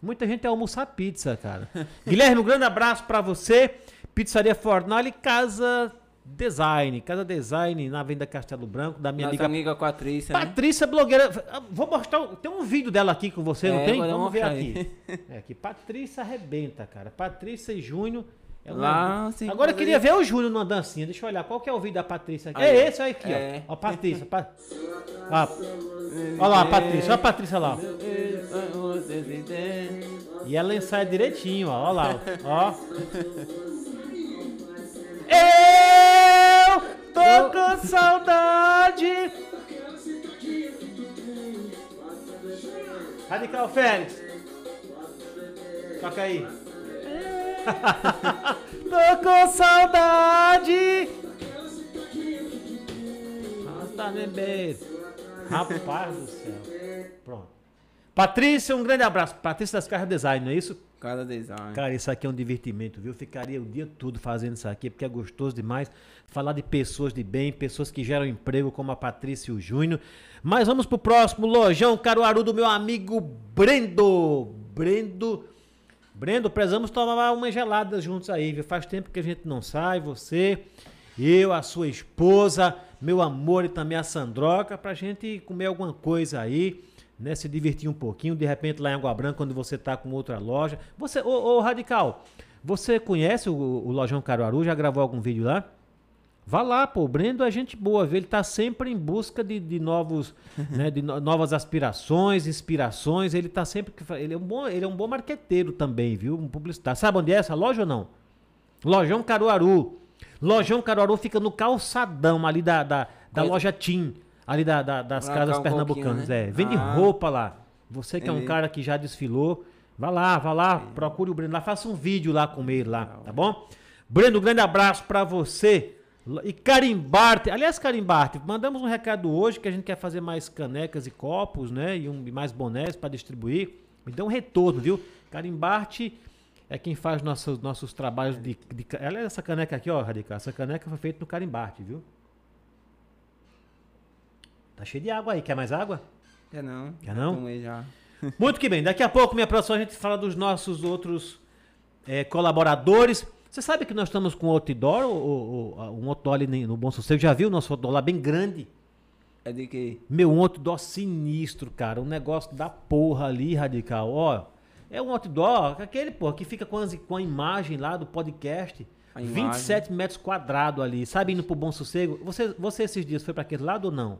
Muita gente ia almoçar pizza, cara. Guilherme, um grande abraço para você. Pizzaria Fornalha e Casa Design. Casa Design na Venda Castelo Branco, da minha Nossa amiga amiga Patrícia, né? Patrícia blogueira. Ah, Vou mostrar. Tem um vídeo dela aqui com você, não É, tem? vou Vamos ver aqui. É aqui. Patrícia arrebenta, cara. Patrícia e Júnior. É Lá, sim, Agora eu queria ver o Júnior numa dancinha. Deixa eu olhar. Qual que é o vídeo da Patrícia aqui? Aí, é esse, olha aqui, É. ó. Ó, Patrícia. Pa... Ah, olha lá a Patrícia. Olha a Patrícia lá. E ela ensaia direitinho, ó. Olha lá, ó. Eu tô com saudade. Radical Félix. Toca aí. tô com saudade. Nossa, bebê. Rapaz do céu. Pronto. Patrícia, um grande abraço. Patrícia das Carras Design, não é isso? Cada design. Cara, isso aqui é um divertimento, viu? Ficaria o dia todo fazendo isso aqui, porque é gostoso demais falar de pessoas de bem, pessoas que geram emprego, como a Patrícia e o Júnior. Mas vamos pro próximo, Lojão Caruaru do meu amigo Brendo. Brendo. Brendo, precisamos tomar uma gelada juntos aí, viu? Faz tempo que a gente não sai, você, eu, a sua esposa, meu amor e também a Sandroca, pra gente comer alguma coisa aí, né? Se divertir um pouquinho, de repente lá em Água Branca, quando você tá com outra loja. Você, ô, ô Radical, você conhece o, o Lojão Caruaru? Já gravou algum vídeo lá? Vá lá, pô, o Brendo é gente boa, viu? ele tá sempre em busca de, de novos, né, de no- novas aspirações, inspirações, ele tá sempre, ele é um bom, ele é um bom marqueteiro também, viu? Um publicitário. Sabe onde é essa loja ou não? Lojão Caruaru. Lojão Caruaru fica no calçadão ali da, da, da Coisa- loja Tim, ali da, da- das cá casas um pernambucanas, né? é. Vende Ah. roupa lá. Você que é um cara que já desfilou, vá lá, vá lá, procure o Breno lá, faça um vídeo lá com ele lá, tá bom? Breno, um grande abraço pra você. E Carimbarte, aliás, Carimbarte, mandamos um recado hoje que a gente quer fazer mais canecas e copos, né? E, um, e mais bonés para distribuir. Me dá um retorno, viu? Carimbarte é quem faz nossos, nossos trabalhos de, de. Aliás, essa caneca aqui, ó, Radical. Essa caneca foi feita no Carimbarte, viu? Tá cheio de água aí. Quer mais água? Quer não? Quer não? Tomei já. Muito que bem. Daqui a pouco, minha produção, a gente fala dos nossos outros eh, colaboradores. Você sabe que nós estamos com outdoor, o, o, o- um outdoor ali no Bom Sossego. Já viu o nosso outdoor lá bem grande? É de que? Meu, um outdoor sinistro, cara. Um negócio da porra ali, radical. Ó, é um outdoor, aquele, porra, que fica com, as- com a imagem lá do podcast. A imagem. 27 metros quadrados ali, sabe, indo pro Bom Sossego. Você, você esses dias foi pra aquele lado ou não?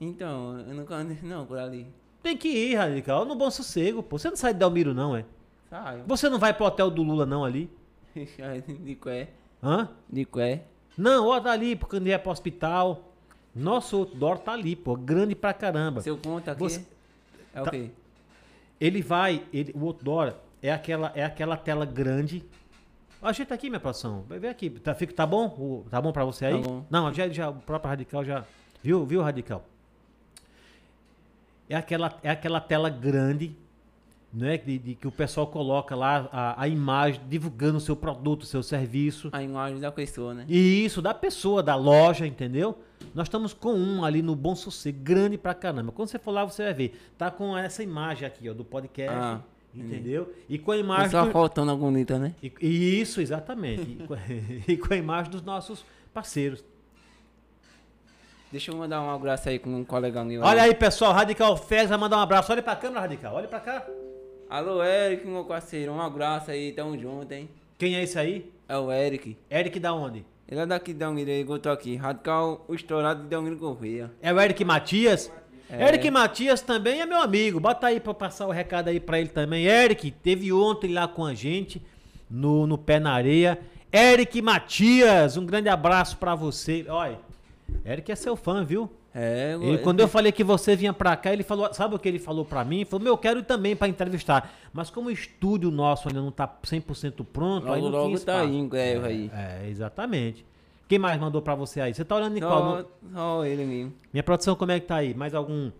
Então, eu nunca andei não por ali. Tem que ir, radical, no Bom Sossego, pô. Você não sai de Delmiro, não, é? Saio. Você não vai pro hotel do Lula, não, ali? de qué? Hã? De qué? Não, ó, tá ali, porque quando é pro hospital. Nosso outdoor tá ali, pô, grande pra caramba. Seu conta aqui Você- é o tá- quê? Ele vai, ele, o outdoor é aquela, é aquela tela grande. Ajeita aqui, minha produção. Vai ver aqui. Tá, fica, tá bom? O- tá bom pra você aí? Tá bom. Não, já, já, o próprio Radical já. Viu, viu, Radical? É aquela, é aquela tela grande, né? De, de que o pessoal coloca lá a, a imagem divulgando o seu produto, o seu serviço. A imagem da pessoa, né? E isso, da pessoa, da loja, entendeu? Nós estamos com um ali no Bom Sossego, grande pra caramba. Quando você for lá, você vai ver. Tá com essa imagem aqui, ó, do podcast, Ah, entendeu? E com a imagem... só do- faltando a bonita, né? E, e isso, exatamente. e, com, e com a imagem dos nossos parceiros. Deixa eu mandar um abraço aí com um colega meu. Olha aí, pessoal, Radical Fez vai mandar um abraço. Olha pra câmera, Radical, olha pra cá. Alô, Eric, meu parceiro. Um abraço aí, tamo junto, hein? Quem é esse aí? É o Eric. Eric da onde? Ele é daqui de Delmiro, ele botou aqui. Radical, o estourado de Delmiro Gouveia. É o Eric Matias? É. Eric Matias também é meu amigo. Bota aí pra eu passar o recado aí pra ele também. Eric, teve ontem lá com a gente no, no Pé na Areia. Eric Matias, um grande abraço pra você. Olha, Eric é seu fã, viu? É, Ele, quando eu falei que você vinha pra cá, ele falou, sabe o que ele falou pra mim? Ele falou, meu, eu quero ir também pra entrevistar. Mas como o estúdio nosso ainda não tá 100% pronto, aí Logo, não logo tá aí em greve aí. É, exatamente. Quem mais mandou pra você aí? Você tá olhando em qual? Só, ele mesmo. minha produção, como é que tá aí? Mais algum.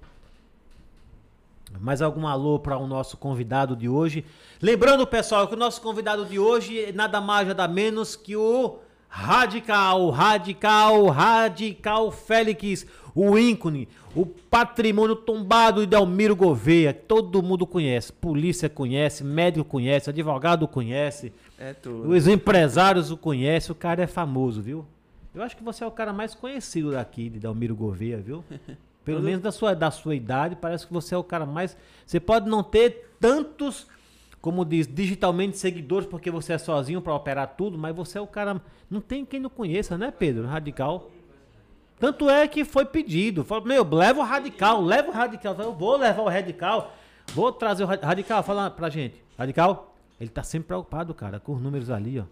Mais algum alô para o nosso convidado de hoje? Lembrando, pessoal, que o nosso convidado de hoje é nada mais, nada menos que o Radical, Radical, Radical Félix, o ícone, o patrimônio tombado de Delmiro Gouveia. Todo mundo conhece, polícia conhece, médico conhece, advogado conhece. É tudo. Os empresários o conhecem, o cara é famoso, viu? Eu acho que você é o cara mais conhecido daqui de Dalmiro Gouveia, viu? Pelo menos da sua, da sua idade, parece que você é o cara mais. Você pode não ter tantos, como diz, digitalmente seguidores, porque você é sozinho pra operar tudo, mas você é o cara. Não tem quem não conheça, né, Pedro? Radical. Tanto é que foi pedido. Falou, meu, leva o radical, leva o radical. Eu vou levar o radical. Vou trazer o Ra- radical. Fala pra gente. Radical, ele tá sempre preocupado, cara, com os números ali, ó.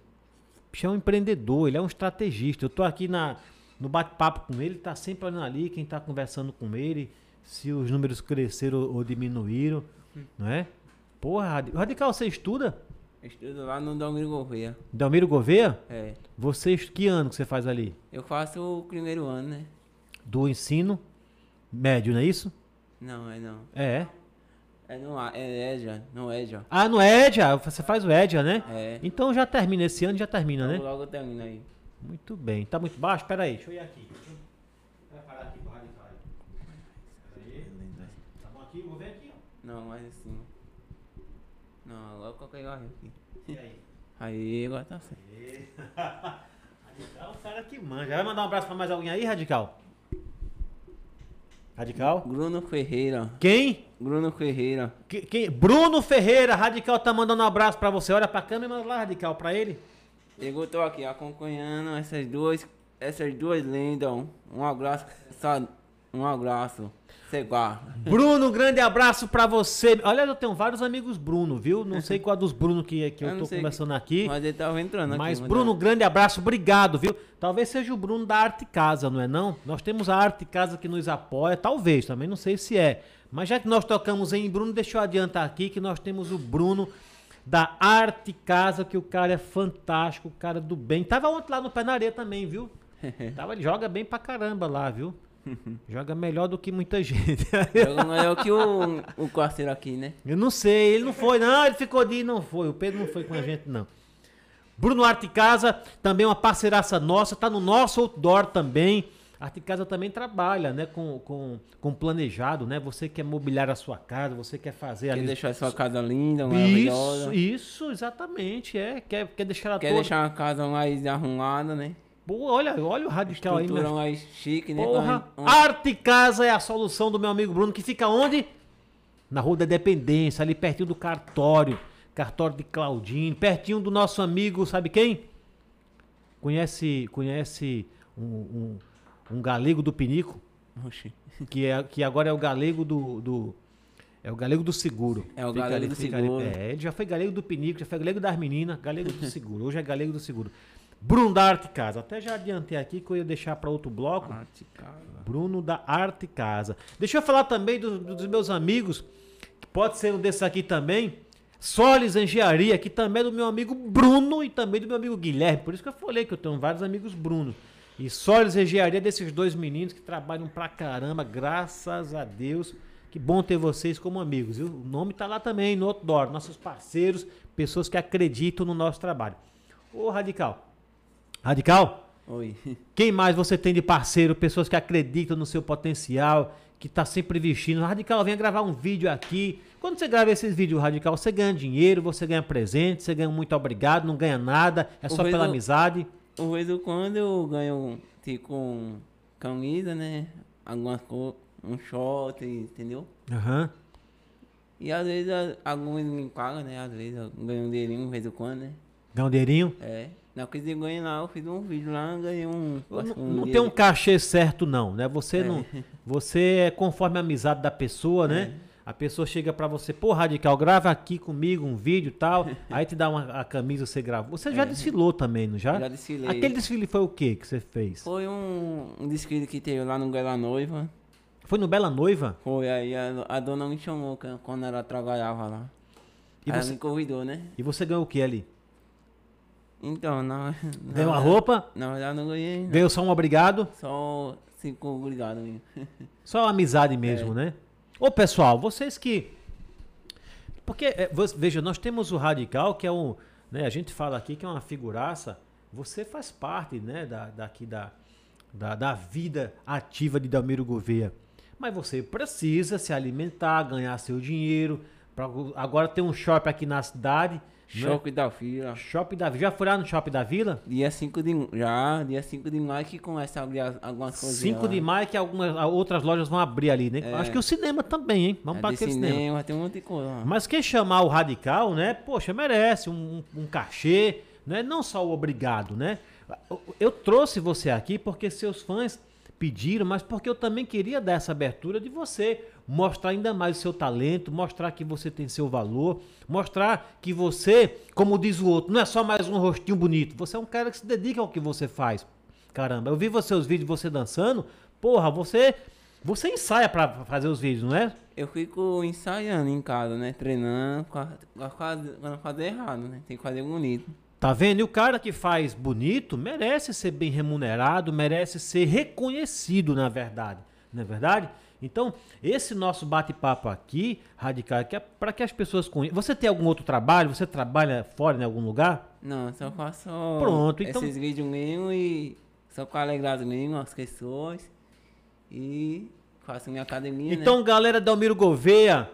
Bicho é um empreendedor, ele é um estrategista. Eu tô aqui na, no bate-papo com ele, ele tá sempre olhando ali, quem tá conversando com ele, se os números cresceram ou diminuíram, não é? Porra, Radi- Radical, você estuda? Estudo lá no Delmiro Gouveia. Delmiro Gouveia? É. Você, que ano que você faz ali? Eu faço o primeiro ano, né? Do ensino médio, não é isso? Não, é não. É. É no é EJA, no EJA. Ah, no EDIA, você faz o EDIA, né? É. Então já termina, esse ano já termina, Logo, né? logo eu termino aí. Muito bem. Tá muito baixo? Pera aí, deixa eu ir aqui. Deixa eu Vai parar aqui pro radical. Pera aí. Tá bom aqui? Vou ver aqui, ó. Não, mais assim. Agora eu coloquei lá aqui. E aí? Aí, agora tá certo. Radical é o cara que manja. Vai mandar um abraço pra mais alguém aí, Radical? Radical? Bruno Ferreira. Quem? Bruno Ferreira. Que- Quem? Bruno Ferreira, Radical tá mandando um abraço pra você. Olha pra câmera e manda lá, Radical, pra ele. Eu tô aqui acompanhando essas duas, essas duas lendas. Um, abraço, só um abraço. Bruno, um grande abraço pra você. Olha, eu tenho vários amigos Bruno, viu? Não sei qual dos Bruno que, que eu, Eu tô sei. conversando aqui. Mas ele tava entrando Mas, aqui. Bruno, grande abraço, obrigado, viu? Talvez seja o Bruno da Arte Casa, não é não? Nós temos a Arte Casa que nos apoia, talvez, também não sei se é. Mas já que nós tocamos em Bruno, deixa eu adiantar aqui que nós temos o Bruno da Arte Casa, que o cara é fantástico, o cara do bem. Tava ontem lá no Pé na Areia também, viu? Tava, ele joga bem pra caramba lá, viu? Joga melhor do que muita gente. Joga melhor que o, o parceiro aqui, né? Eu não sei, ele não foi, não, ele ficou de não foi. O Pedro não foi com a gente, não. Bruno Arte Casa, também uma parceiraça nossa, tá no nosso outdoor também. A Arte Casa também trabalha, né, com, com, com planejado, né? Você quer mobiliar a sua casa, você quer fazer Quer ali... deixar a sua casa linda, maravilhosa. Isso, isso, exatamente, é. Quer, quer deixar ela Quer deixar a casa mais arrumada, né? Pô, olha, olha o radical aí, meu. mais chique, né? Porra, com- Arte Casa é a solução do meu amigo Bruno, que fica onde? Na Rua da Dependência, ali pertinho do cartório. Cartório de Claudine, pertinho do nosso amigo, sabe quem? Conhece, conhece um, um, um galego do Pinico, Oxi. que, é, que agora é o galego do, do- é o galego do seguro. É o Fica galego ali- do fica ali- seguro. é, ele já foi galego do Pinico, já foi galego das meninas, galego do seguro. Hoje é galego do seguro. Bruno da Arte Casa. Até já adiantei aqui que eu ia deixar para outro bloco. Arte Casa. Bruno da Arte Casa. Deixa eu falar também do- dos meus amigos, que pode ser um desses aqui também. Solis Engenharia, que também é do meu amigo Bruno e também do meu amigo Guilherme. Por isso que eu falei que eu tenho vários amigos Bruno. E Solis Engenharia desses dois meninos que trabalham pra caramba, graças a Deus. Que bom ter vocês como amigos. viu? O nome tá lá também no outdoor. Nossos parceiros, pessoas que acreditam no nosso trabalho. Ô, Radical. Radical? Oi. Quem mais você tem de parceiro, pessoas que acreditam no seu potencial, que tá sempre investindo? Radical, venha gravar um vídeo aqui. Quando você grava esses vídeos, Radical, você ganha dinheiro, você ganha presente, você ganha um muito obrigado, não ganha nada, é só pela eu- amizade. De vez em quando eu ganho, tipo, camisa, né? Algumas coisas, um short, entendeu? Aham. E às vezes alguns me pagam, né? Às vezes eu ganho um dinheirinho de vez em quando, né? Ganha um dinheirinho. É. Na coisa de ganhar lá, eu fiz um vídeo lá, ganhei um. Não, um não tem um cachê certo, não, né? Você não. Você é conforme a amizade da pessoa, né? É. A pessoa chega pra você, pô, Radical, grava aqui comigo um vídeo e tal. aí te dá uma, a camisa, você grava. Você já desfilou também, não já? É. Já desfilei. Aquele desfile foi o que que você fez? Foi um, um desfile que teve lá no Guela Noiva. Foi no Bela Noiva? Foi, aí a, a dona me chamou quando ela trabalhava lá. E ela você- me convidou, né? E você ganhou o que ali? Então, não. Ganhou uma não, roupa? Na verdade, não ganhei. não. Ganhou só um obrigado? Só cinco obrigado mesmo. Só amizade mesmo, né? Ô, pessoal, vocês que. Porque, é, veja, nós temos o Radical, que é um. Né, a gente fala aqui que é uma figuraça. Você faz parte, né, da, daqui da, da, da vida ativa de Dalmiro Gouveia. Mas você precisa se alimentar, ganhar seu dinheiro. Pra, agora tem um shopping aqui na cidade. Né? Choque da fila. Shopping da Vila. Já foi lá no Shopping da Vila? Dia 5 de. Já, dia 5 de maio que começa a abrir as- algumas coisas. 5 de maio que algumas outras lojas vão abrir ali, né? É. Acho que o cinema também, hein? Vamos É para aquele cinema, cinema. tem um monte de coisa. Mas quem chamar o radical, né? Poxa, merece um, um cachê, né? Não só o obrigado, né? Eu trouxe você aqui porque seus fãs pediram, mas porque eu também queria dar essa abertura de você mostrar ainda mais o seu talento, mostrar que você tem seu valor, mostrar que você, como diz o outro, não é só mais um rostinho bonito, você é um cara que se dedica ao que você faz. Caramba, eu vi seus vídeos de você dançando, porra, você você ensaia pra fazer os vídeos, não é? Eu fico ensaiando em casa, né? Treinando não fazer errado, né? Tem que fazer bonito. Tá vendo? E o cara que faz bonito merece ser bem remunerado, merece ser reconhecido, na verdade. Não é verdade? Então, esse nosso bate-papo aqui, radical, que é para que as pessoas conheçam. Você tem algum outro trabalho? Você trabalha fora em algum lugar? Não, só faço Pronto, então- esses vídeos mesmo e só com alegrar mesmo as pessoas. E faço minha academia, né? Então, galera da Almiro Gouveia,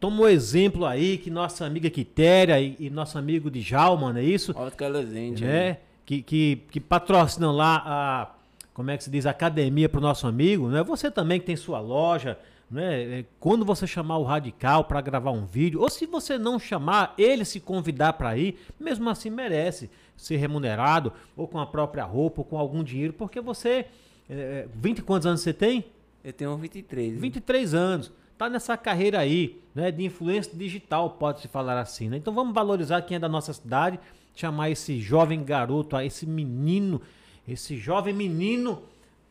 toma um exemplo aí que nossa amiga Quitéria e, e nosso amigo Djalma, não é isso? Ótica Luzente. né? Que, que, que patrocinam lá a, como é que se diz, a academia para o nosso amigo, né? Você também que tem sua loja, né? É, Quando você chamar o Radical para gravar um vídeo, ou se você não chamar, ele se convidar para ir, mesmo assim merece ser remunerado, ou com a própria roupa, ou com algum dinheiro, porque você, é, 20 e quantos anos você tem? Eu tenho 23. 23 anos. Tá nessa carreira aí, né, de influência digital, pode-se falar assim, né? Então vamos valorizar quem é da nossa cidade, chamar esse jovem garoto, esse menino, esse jovem menino,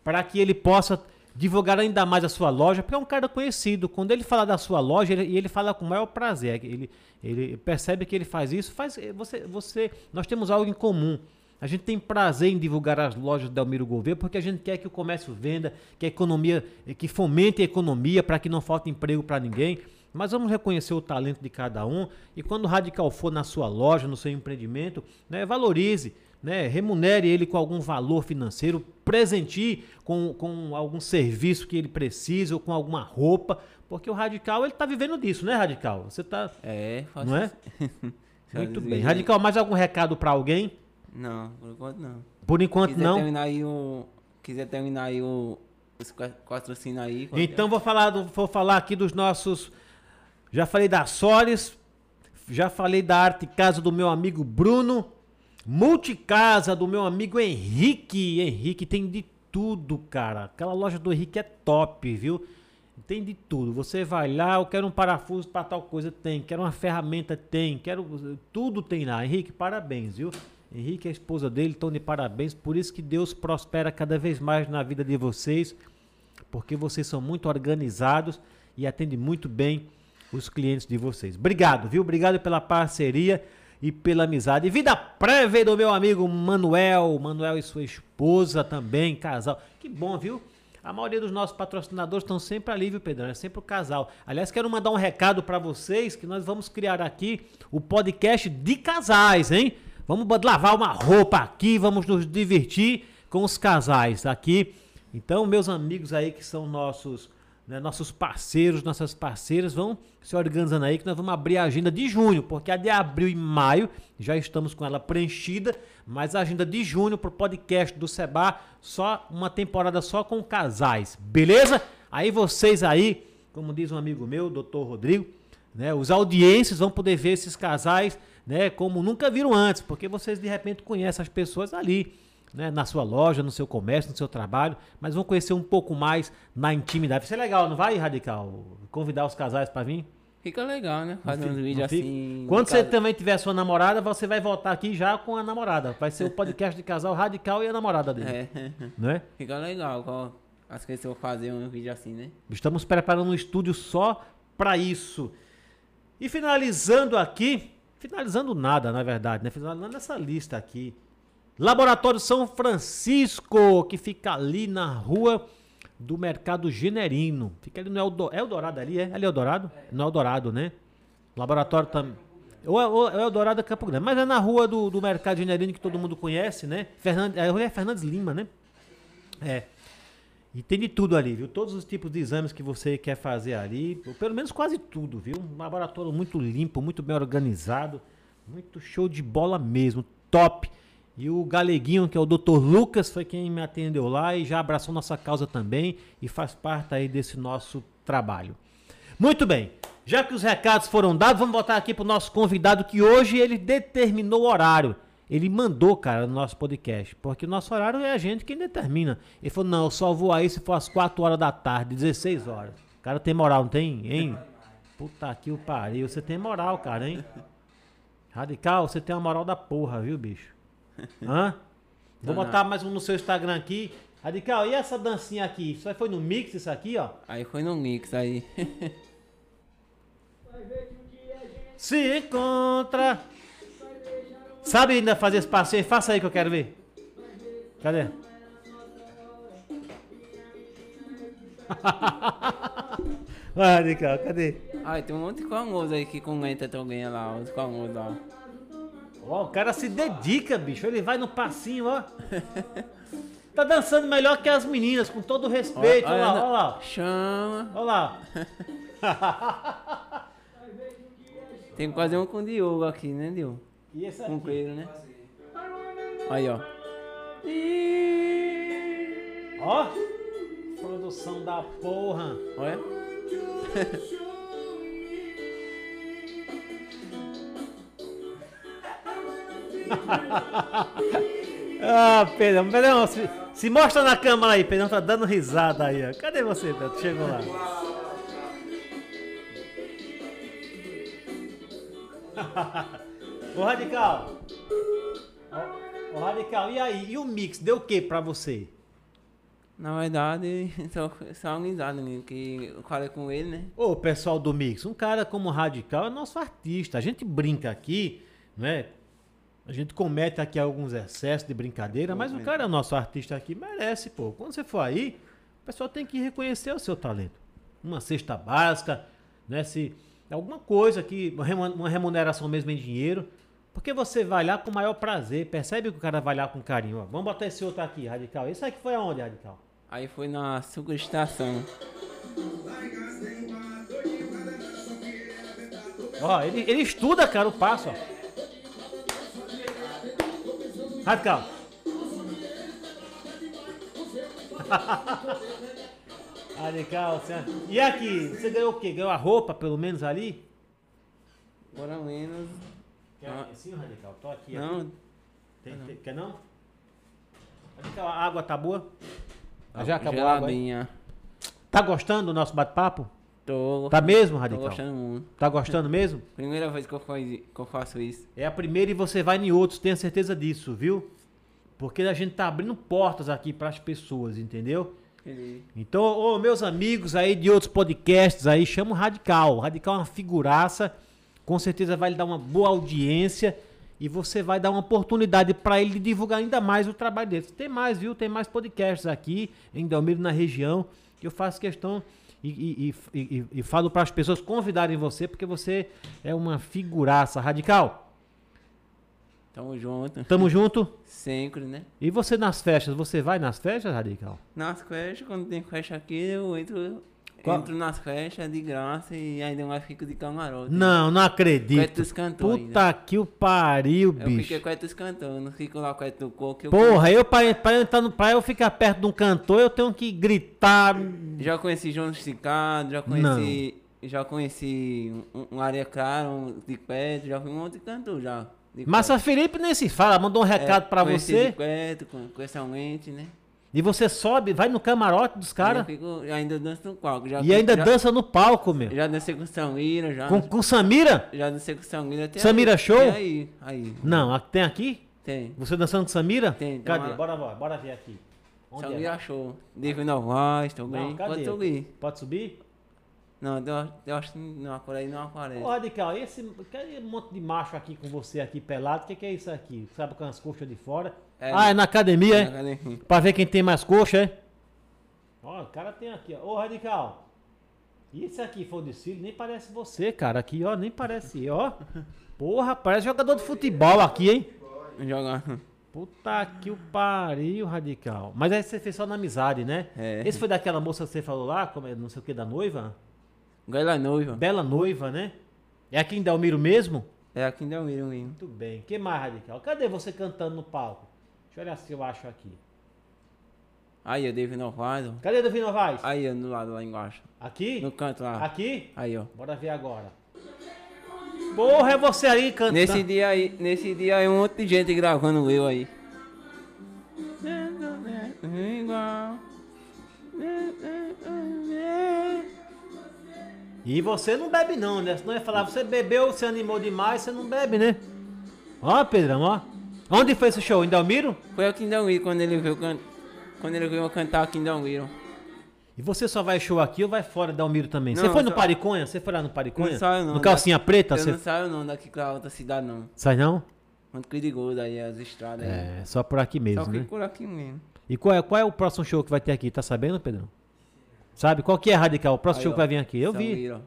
para que ele possa divulgar ainda mais a sua loja, porque é um cara conhecido. Quando ele fala da sua loja, ele, ele fala com o maior prazer. Ele, ele percebe que ele faz isso, faz você, você, nós temos algo em comum. A gente tem prazer em divulgar as lojas da Almiro Gouveia porque a gente quer que o comércio venda, que a economia, que fomente a economia para que não falte emprego para ninguém. Mas vamos reconhecer o talento de cada um e quando o Radical for na sua loja, no seu empreendimento, né, valorize, né? Remunere ele com algum valor financeiro, presenteie com, com algum serviço que ele precisa ou com alguma roupa, porque o Radical ele tá vivendo disso, né, Radical? Você tá, É, não é? Muito bem. Radical, mais algum recado para alguém? Não, por enquanto não. Por enquanto quiser não. terminar aí o. Quiser terminar aí o. Os patrocínios aí. pode- Então vou falar, do- vou falar aqui dos nossos. Já falei da Solis, já falei da Arte Casa do meu amigo Bruno, Multicasa do meu amigo Henrique. Henrique tem de tudo, cara. Aquela loja do Henrique é top, viu? Tem de tudo. Você vai lá, eu quero um parafuso para tal coisa, tem. Quero uma ferramenta, tem. Quero tudo tem lá. Henrique, parabéns, viu? Henrique e a esposa dele estão de parabéns. Por isso que Deus prospera cada vez mais na vida de vocês porque vocês são muito organizados e atendem muito bem os clientes de vocês. Obrigado, viu? Obrigado pela parceria e pela amizade. E vida prévia do meu amigo Manuel, Manuel e sua esposa também, casal. Que bom, viu? A maioria dos nossos patrocinadores estão sempre ali, viu, Pedrão? É sempre o casal. Aliás, quero mandar um recado para vocês que nós vamos criar aqui o podcast de casais, hein? Vamos lavar uma roupa aqui, vamos nos divertir com os casais aqui. Então, meus amigos aí que são nossos, né, nossos parceiros, nossas parceiras, vão se organizando aí que nós vamos abrir a agenda de junho, porque a de abril e maio já estamos com ela preenchida, mas a agenda de junho pro podcast do Seba, só uma temporada só com casais, beleza? Aí vocês aí, como diz um amigo meu, doutor Rodrigo, né, os audiências vão poder ver esses casais, né, como nunca viram antes, porque vocês de repente conhecem as pessoas ali, né, na sua loja, no seu comércio, no seu trabalho, mas vão conhecer um pouco mais na intimidade. Isso é legal, não vai, Radical? Convidar os casais para vir? Fica legal, né? Fazer uns vídeos assim. Quando você caso- também tiver sua namorada, você vai voltar aqui já com a namorada. Vai ser o podcast de casal Radical e a namorada dele, É, né? fica legal. qual- As pessoas fazer um vídeo assim, né? Estamos preparando um estúdio só para isso. E finalizando aqui, finalizando nada, na verdade, né? Finalizando essa lista aqui. Laboratório São Francisco, que fica ali na rua do Mercado Generino. Fica ali no Eldo, Eldorado ali, é? Ali é Eldorado? No Eldorado, né? Laboratório também. Ou é, ou é Eldorado é Campo Grande, mas é na rua do, do Mercado Generino que todo mundo conhece, né? Fernandes, a rua é Fernandes Lima, né? É. E tem de tudo ali, viu? Todos os tipos de exames que você quer fazer ali, pelo menos quase tudo, viu? Um laboratório muito limpo, muito bem organizado, muito show de bola mesmo, top. E o Galeguinho, que é o Dr. Lucas, foi quem me atendeu lá e já abraçou nossa causa também e faz parte aí desse nosso trabalho. Muito bem. Já que os recados foram dados, vamos voltar aqui pro nosso convidado que hoje ele determinou o horário. Ele mandou, cara, no nosso podcast, porque o nosso horário é a gente quem determina. Ele falou: "Não, eu só vou aí se for às 4 horas da tarde, 16 horas". O cara tem moral, não tem? Hein? Puta que o pariu, você tem moral, cara, hein? Radical, você tem uma moral da porra, viu, bicho? Hã? Vou Não, botar mais um no seu Instagram aqui. Radical, e essa dancinha aqui? Isso aí foi no mix isso aqui, ó? Aí foi no mix aí. Se encontra. Sabe ainda fazer esse passeio? Faça aí que eu quero ver. Cadê? Vai, Radical, cadê? Ai, tem um monte de famoso aí que comenta também lá, os famosos lá. Ó, o cara se dedica, bicho. Ele vai no passinho, ó. Tá dançando melhor que as meninas, com todo respeito. Olha lá, olha lá. Chama. Olha lá. Tem que fazer um com o Diogo aqui, né, Diogo? E esse aqui? Pedro, né? Aí, ó. Ó. Produção da porra. Olha. Ah, Pedrão, Pedrão, se, se mostra na câmera aí, Pedrão tá dando risada aí, ó. Cadê você, Pedro? Chegou lá. Ô Radical. Ô, ô, Radical, e aí? E o mix deu o que pra você? Na verdade, só, só amizade mesmo, que eu falei com ele, né? Ô, pessoal do Mix, um cara como o Radical é nosso artista. A gente brinca aqui, né? A gente comete aqui alguns excessos de brincadeira, mas o cara é nosso artista aqui, merece, pô. Quando você for aí, o pessoal tem que reconhecer o seu talento. Uma cesta básica, né? Se alguma coisa que uma remu- uma remuneração mesmo em dinheiro, Porque você vai lá com o maior prazer, percebe que o cara vai lá com carinho. Ó. Vamos botar esse outro aqui, Radical. Esse aqui foi aonde, Radical? Aí foi na subestação. Ó, ele, ele estuda, cara, o passo, ó. Radical. Radical, você... E aqui, você ganhou o quê? Ganhou a roupa, pelo menos, ali? Pelo menos. Quer Ah. aqui assim, Radical? Tô aqui. aqui. Não, Tem- tem- quer não? Radical, a água tá boa? Ah, já acabou a água, geladinha. Tá gostando do nosso bate-papo? Tô, Tá mesmo, tô Radical? gostando muito. Tá gostando mesmo? Primeira vez que eu, faz, que eu faço isso. É a primeira e você vai em outros, tenha certeza disso, viu? Porque a gente tá abrindo portas aqui pras pessoas, entendeu? Então, ô, meus amigos aí de outros podcasts aí, chama o Radical. O Radical é uma figuraça, com certeza vai lhe dar uma boa audiência e você vai dar uma oportunidade para ele divulgar ainda mais o trabalho dele. Tem mais, viu? Tem mais podcasts aqui em Delmiro, na região, que eu faço questão e, e, e- e falo para as pessoas convidarem você, porque você é uma figuraça. Radical, Tamo junto. tamo junto. Sempre, né? E você nas festas, você vai nas festas, Radical? Nas festas, quando tem festa aqui, eu entro, Qual- entro nas festas de graça e ainda mais fico de camarote. Não, não acredito. Quieto os cantores. Puta que o pariu, Eu bicho. fiquei quieto os cantores, não fico lá quieto do coco. Eu Porra, eu pra, pra, eu entrar no- pra eu ficar perto de um cantor, eu tenho que gritar. Já conheci João Esticado, já conheci. Já conheci um, um Areia Clara, um de Queto, já fui um monte de cantor já. Massa Felipe nem se fala, mandou um Queto. recado É, pra conheci você. De Queto, com, com essa mente, né? E você sobe, vai no camarote dos caras. Ainda danço no palco. Já, E ainda já, dança no palco, meu. Já dancei com Sanguira, já. Com, com Samira? Já dancei com Sanguira até Samira aí, Show? Tem aí, aí. Não, a- tem aqui? Tem. Você dançando com Samira? Tem, tem Cadê? uma- Bora, bora, bora ver aqui. Onde é? Sanguira Show. Devo Novaes, tô Não? Pode subir. Pode subir? Não, eu, eu acho que não, por aí não aparece. Ô, Radical, esse, aquele monte de macho aqui com você aqui pelado, o que, que é isso aqui? Sabe com as coxas de fora? É, ah, é na academia, é? Cadê? Pra ver quem tem mais coxa, é? Ó, o cara tem aqui, ó. Ô, Radical. Esse aqui foi o desfile? Nem parece você, cara. Aqui, ó, nem parece, ó. Porra, parece jogador de futebol aqui, hein? Jogar. Puta que o pariu, Radical. Mas aí você fez só na amizade, né? É. Esse foi daquela moça que você falou lá, como é, não sei o que, da noiva? Gala noiva. Bela noiva, né? É aqui em Delmiro mesmo? É aqui em Delmiro mesmo. Muito bem. que mais, Radical? Cadê você cantando no palco? Deixa eu olhar se eu acho aqui. Aí, eu devo Novaes. Cadê Davi Novaes? Aí, no lado lá embaixo. Aqui? No canto lá. Aqui? Aí, ó. Bora ver agora. Porra, é você aí cantando. Nesse dia aí, nesse dia aí, um monte de gente gravando eu aí. E você não bebe não, né? Senão ia falar, você bebeu, você animou demais, você não bebe, né? Ó, Pedrão, ó. Onde foi esse show? Em Delmiro? Foi aqui em Delmiro quando ele veio can... quando ele veio cantar aqui em Delmiro. E você só vai show aqui ou vai fora de Delmiro também? você Não, foi no só- Pariconha? Você foi lá no Pariconha? Não saio, não. No Calcinha Preta? Eu Você... não saio não daqui pra outra cidade não. Sai não? Muito perigoso aí as estradas aí. É, só por aqui mesmo, Só né? fico por aqui mesmo. E qual é, qual é o próximo show que vai ter aqui? Tá sabendo, Pedrão? Sabe? Qual que é, Radical? O próximo Aí, show ó, que vai vir aqui? Eu São vi. Miro.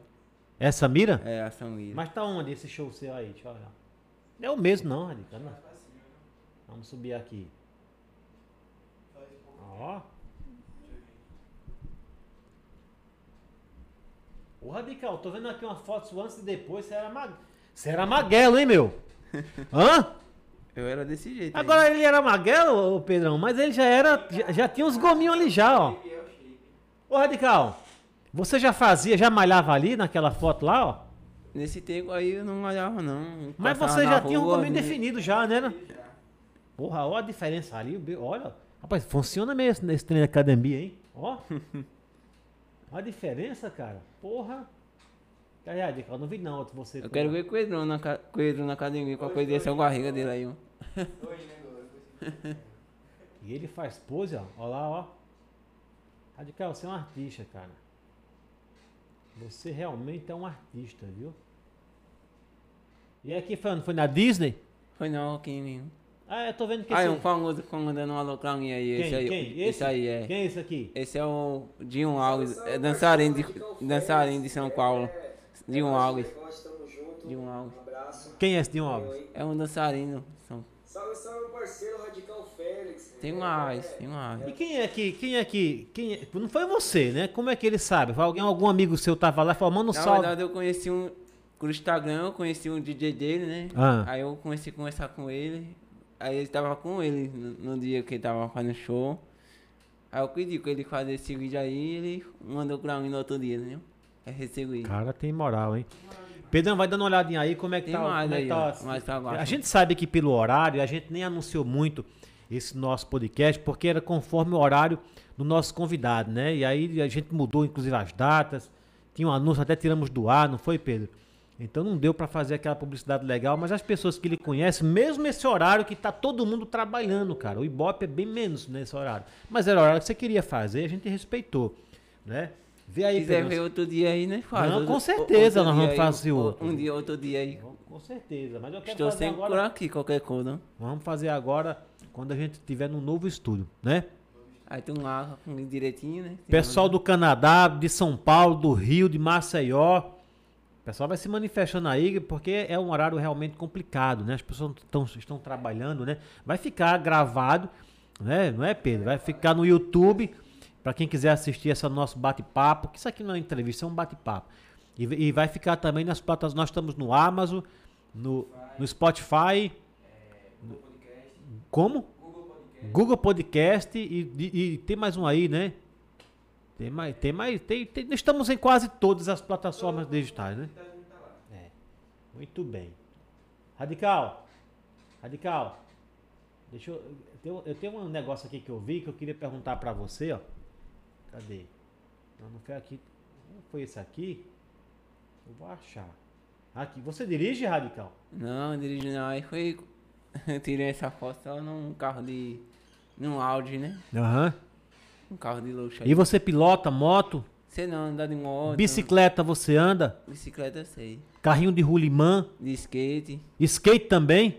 É Samira? É, a São Miro. Mas tá onde esse show seu aí? Deixa eu olhar. É o mesmo não, Radical. Não. Vamos subir aqui. Ó. Ô Radical, tô vendo aqui uma foto sua antes e depois. Você era, mag... você era maguelo, hein, meu? Hã? Eu era desse jeito. aí. Agora ele era maguelo, ô Pedrão, mas ele já era. Já, já tinha uns gominhos ali já, ó. Ô Radical, você já fazia, já malhava ali naquela foto lá, ó? Nesse tempo aí eu não malhava não. Mas Passava você já tinha um né? definido já, né? né? Porra, olha a diferença ali. o Olha. Rapaz, funciona mesmo nesse treino de academia, hein? Ó. Olha a diferença, cara. Porra. Cadê a dica? Eu não vi não, você. Eu quero ver Coelho na, Coelho na academia, com a coisa desse é a barriga dele aí, ó. E ele faz pose, ó. Olha lá, ó. Radical, você é um artista, cara. Você realmente é um artista, viu? E aqui foi, onde? foi na Disney? Foi não, aqui mesmo. Ah, eu tô vendo que Ah, é esse... um famoso que ficou dando uma loucãozinha aí, Quem? esse aí. Quem? Esse, aí é. Quem é esse aqui? Esse é o Dinho Alves, é dançarino de, dançarino de São Paulo. Dinho Alves. Nós estamos juntos. Dinho Alves. Um. Quem é esse Dinho Alves? É um dançarino. São- Salve, salve, parceiro Radical Tem mais, tem mais. E quem é que, quem é que, quem é- não foi você, né? Como é que ele sabe? Alguém, algum amigo seu tava lá falou, manda um Na salve. verdade, eu conheci um. Por Instagram, eu conheci um DJ dele, né? Ah. Aí eu comecei a conversar com ele. Aí ele tava com ele no, no dia que ele tava fazendo show. Aí eu pedi pra ele fazer esse vídeo aí ele mandou pra mim no outro dia, né? Aí recebi. Cara, tem moral, hein? Pedrão, vai dando uma olhadinha aí como é que Tem tá. mais como é que aí, tá ó, mais. A gente sabe que pelo horário, a gente nem anunciou muito esse nosso podcast, porque era conforme o horário do nosso convidado, né? E aí a gente mudou, inclusive, as datas. Tinha um anúncio, até tiramos do ar, não foi, Pedro? Então não deu pra fazer aquela publicidade legal, mas as pessoas que ele conhece, mesmo esse horário que tá todo mundo trabalhando, cara. O Ibope é bem menos nesse horário. Mas era o horário que você queria fazer, a gente respeitou, né? Vê aí, Se quiser Pedrão, ver outro dia aí, né? Faz. Não, com certeza nós vamos fazer outro. Um dia, outro dia aí. Com certeza, mas eu quero Estou fazer sempre por agora. aqui, qualquer coisa. Vamos fazer agora quando a gente tiver num novo estúdio, né? Aí tem um lá direitinho, né? Pessoal do Canadá, de São Paulo, do Rio, de Maceió. O pessoal vai se manifestando aí, porque é um horário realmente complicado, né? As pessoas tão, estão trabalhando, né? Vai ficar gravado, né? Não é, Pedro? Vai ficar no YouTube, para quem quiser assistir esse nosso bate-papo, que isso aqui não é entrevista, é um bate-papo. E, e vai ficar também nas plataformas, nós estamos no Amazon, no, no Spotify, como? Google Podcast e, e- e tem mais um aí, né? Tem mais, tem mais, tem, tem- estamos em quase todas as plataformas digitais, né? É. Muito bem. Radical, Radical, deixa eu, eu tenho, eu tenho um negócio aqui que eu vi que eu queria perguntar pra você, ó. Cadê? Não, não foi aqui. Não foi esse aqui? Eu vou achar. Aqui, você dirige, Radical? Não, dirigindo não. Aí foi. Eu tirei essa foto só num carro de. num Audi, né? Aham. Um carro de luxo aí. E você pilota moto? Sei não, andar de moto. Bicicleta você anda? Bicicleta eu sei. Carrinho de rolimã? De skate. Skate também?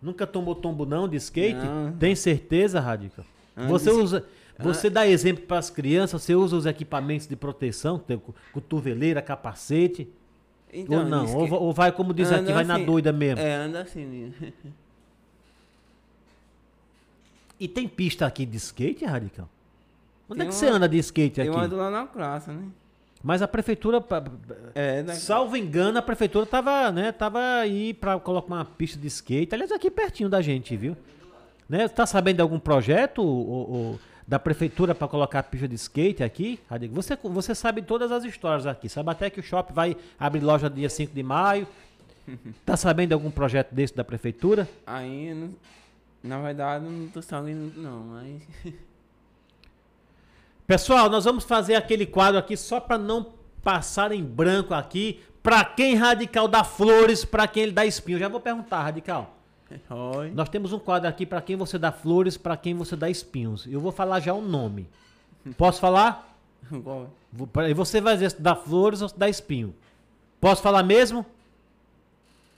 Nunca tomou tombo não de skate? Não. Tem certeza, Radical? Ando Você de- usa, você dá exemplo para as crianças, você usa os equipamentos de proteção, tem co- cotoveleira, capacete, ou não? Ou, va- ou vai como diz Ando aqui, vai na assim, doida mesmo. É, anda assim. E tem pista aqui de skate, Radical? Onde é Tem que uma- você anda de skate Eu ando aqui? lá na praça, né? Mas a prefeitura, pa- É, da... salvo engano, a prefeitura tava, né, tava aí para colocar uma pista de skate, aliás aqui pertinho da gente, viu? Né? Tá sabendo de algum projeto o, o- da prefeitura para colocar a pista de skate aqui? Radical? Você, você sabe todas as histórias aqui, sabe até que o shopping vai abrir loja dia 5 de maio. Tá sabendo de algum projeto desse da prefeitura? Aí, na verdade, não tô sabendo não, mas... Pessoal, nós vamos fazer aquele quadro aqui só para não passar em branco aqui. Para quem Radical dá flores, para quem ele dá espinho. Já vou perguntar, Radical. Oi. Nós temos um quadro aqui para quem você dá flores, para quem você dá espinhos. Eu vou falar já o nome. Posso falar? Qual? E você vai dizer se dá flores ou se dá espinho. Posso falar mesmo?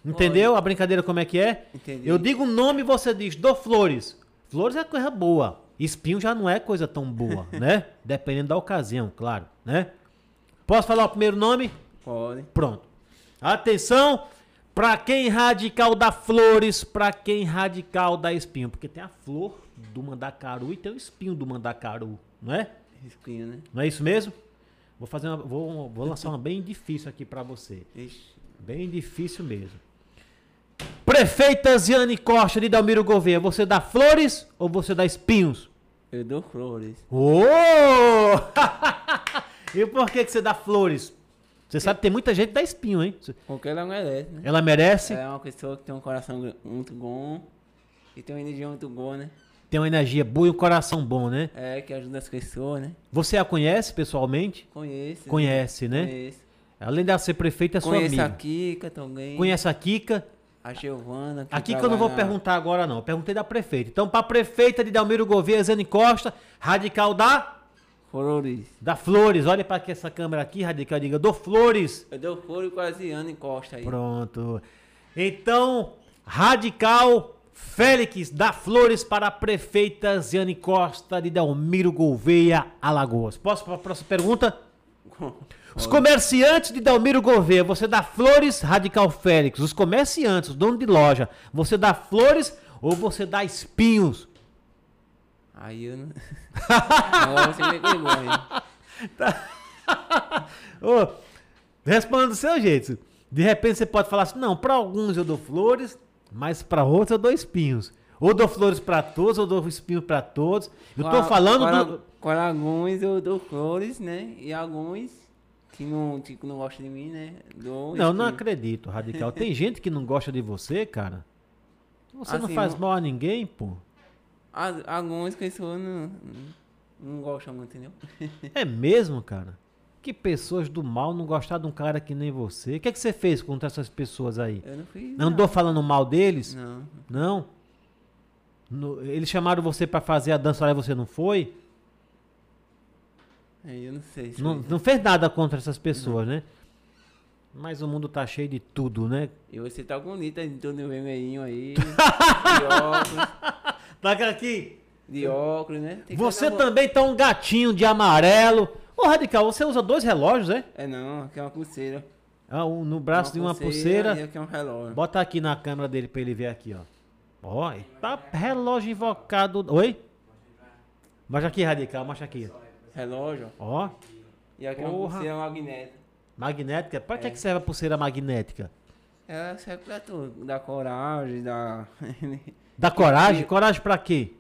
Entendeu a brincadeira como é que é? Entendi. Eu digo um nome e você diz, dou flores. Flores é coisa boa. Espinho já não é coisa tão boa, né? Dependendo da ocasião, claro, né? Posso falar o primeiro nome? Pode. Pronto. Atenção, pra quem radical dá flores, pra quem radical dá espinho, porque tem a flor do mandacaru e tem o espinho do mandacaru, não é? Espinho, né? Não é isso mesmo? Vou fazer uma, vou, vou lançar uma bem difícil aqui pra você. Ixi. Bem difícil mesmo. Prefeita Ziane Costa de Dalmiro Gouveia, você dá flores ou você dá espinhos? Eu dou flores. Ô! e por que, que você dá flores? Você sabe que tem muita gente dá espinho, hein? Porque ela merece, né? Ela merece, Ela é uma pessoa que tem um coração muito bom e tem uma energia muito boa, né? tem uma energia boa e um coração bom, né? É, que ajuda as pessoas, né? Você a conhece pessoalmente? Conheço. Conhece, né? Conheço. Além de ser prefeita, é sua Conheço a amiga. Kika também. Conhece a Kika? A Giovana. que Aqui que eu não vou perguntar agora, não. Eu perguntei da prefeita. Então, pra prefeita de Dalmiro Gouveia, Zane Costa, radical da, Flores. da Flores. Olha pra aqui essa câmera aqui, radical, diga, do Flores. Eu dou flores quase ano em Costa aí. Pronto. Então, radical Félix da Flores para a prefeita Ziane Costa de Dalmiro Gouveia, Alagoas. Posso para a próxima pergunta? Os comerciantes de Dalmiro Gouveia, você dá flores Radical Félix. Os comerciantes, os donos de loja, você dá flores ou você dá espinhos? Aí eu não. Você me pegou aí. Ô, responda do seu jeito. De repente você pode falar assim: não, para alguns eu dou flores, mas para outros eu dou espinhos. Ou dou flores para todos, ou dou espinhos para todos. Eu tô falando com a- do. Com alguns eu dou flores, né? E alguns que não, que não gostam de mim, né? Dou Não, não espinho. acredito, Radical. Tem gente que não gosta de você, cara. Você não Assim, faz não- mal a ninguém, pô. As- Algumas pessoas não, não gostam muito, entendeu? É mesmo, cara? Que pessoas do mal não gostar de um cara que nem você. O que, é que você fez contra essas pessoas aí? Eu não fiz. Não andou falando mal deles? Não. Não? No- eles chamaram você pra fazer a dança lá e você não foi? Eu não sei. se Não, não fez nada contra essas pessoas, né? Mas o mundo tá cheio de tudo, né? E você tá bonita de todo vermelhinho aí. Tá aqui. De óculos, né? Tem Você também tá um gatinho de amarelo. Ô, Radical, você usa dois relógios, é? É não, aqui é uma pulseira. Ah, um no braço de uma pulseira. E aqui é um relógio. Bota aqui na câmera dele pra ele ver aqui, ó. Ó, tá relógio invocado. Oi? Mostra aqui, Radical, mostra aqui. Relógio. Ó, E aqui é uma Porra. pulseira magnética. magnética. Pra que, É. que serve a pulseira magnética? Ela serve pra tudo. Da coragem, da Dá coragem? que- Coragem pra quê?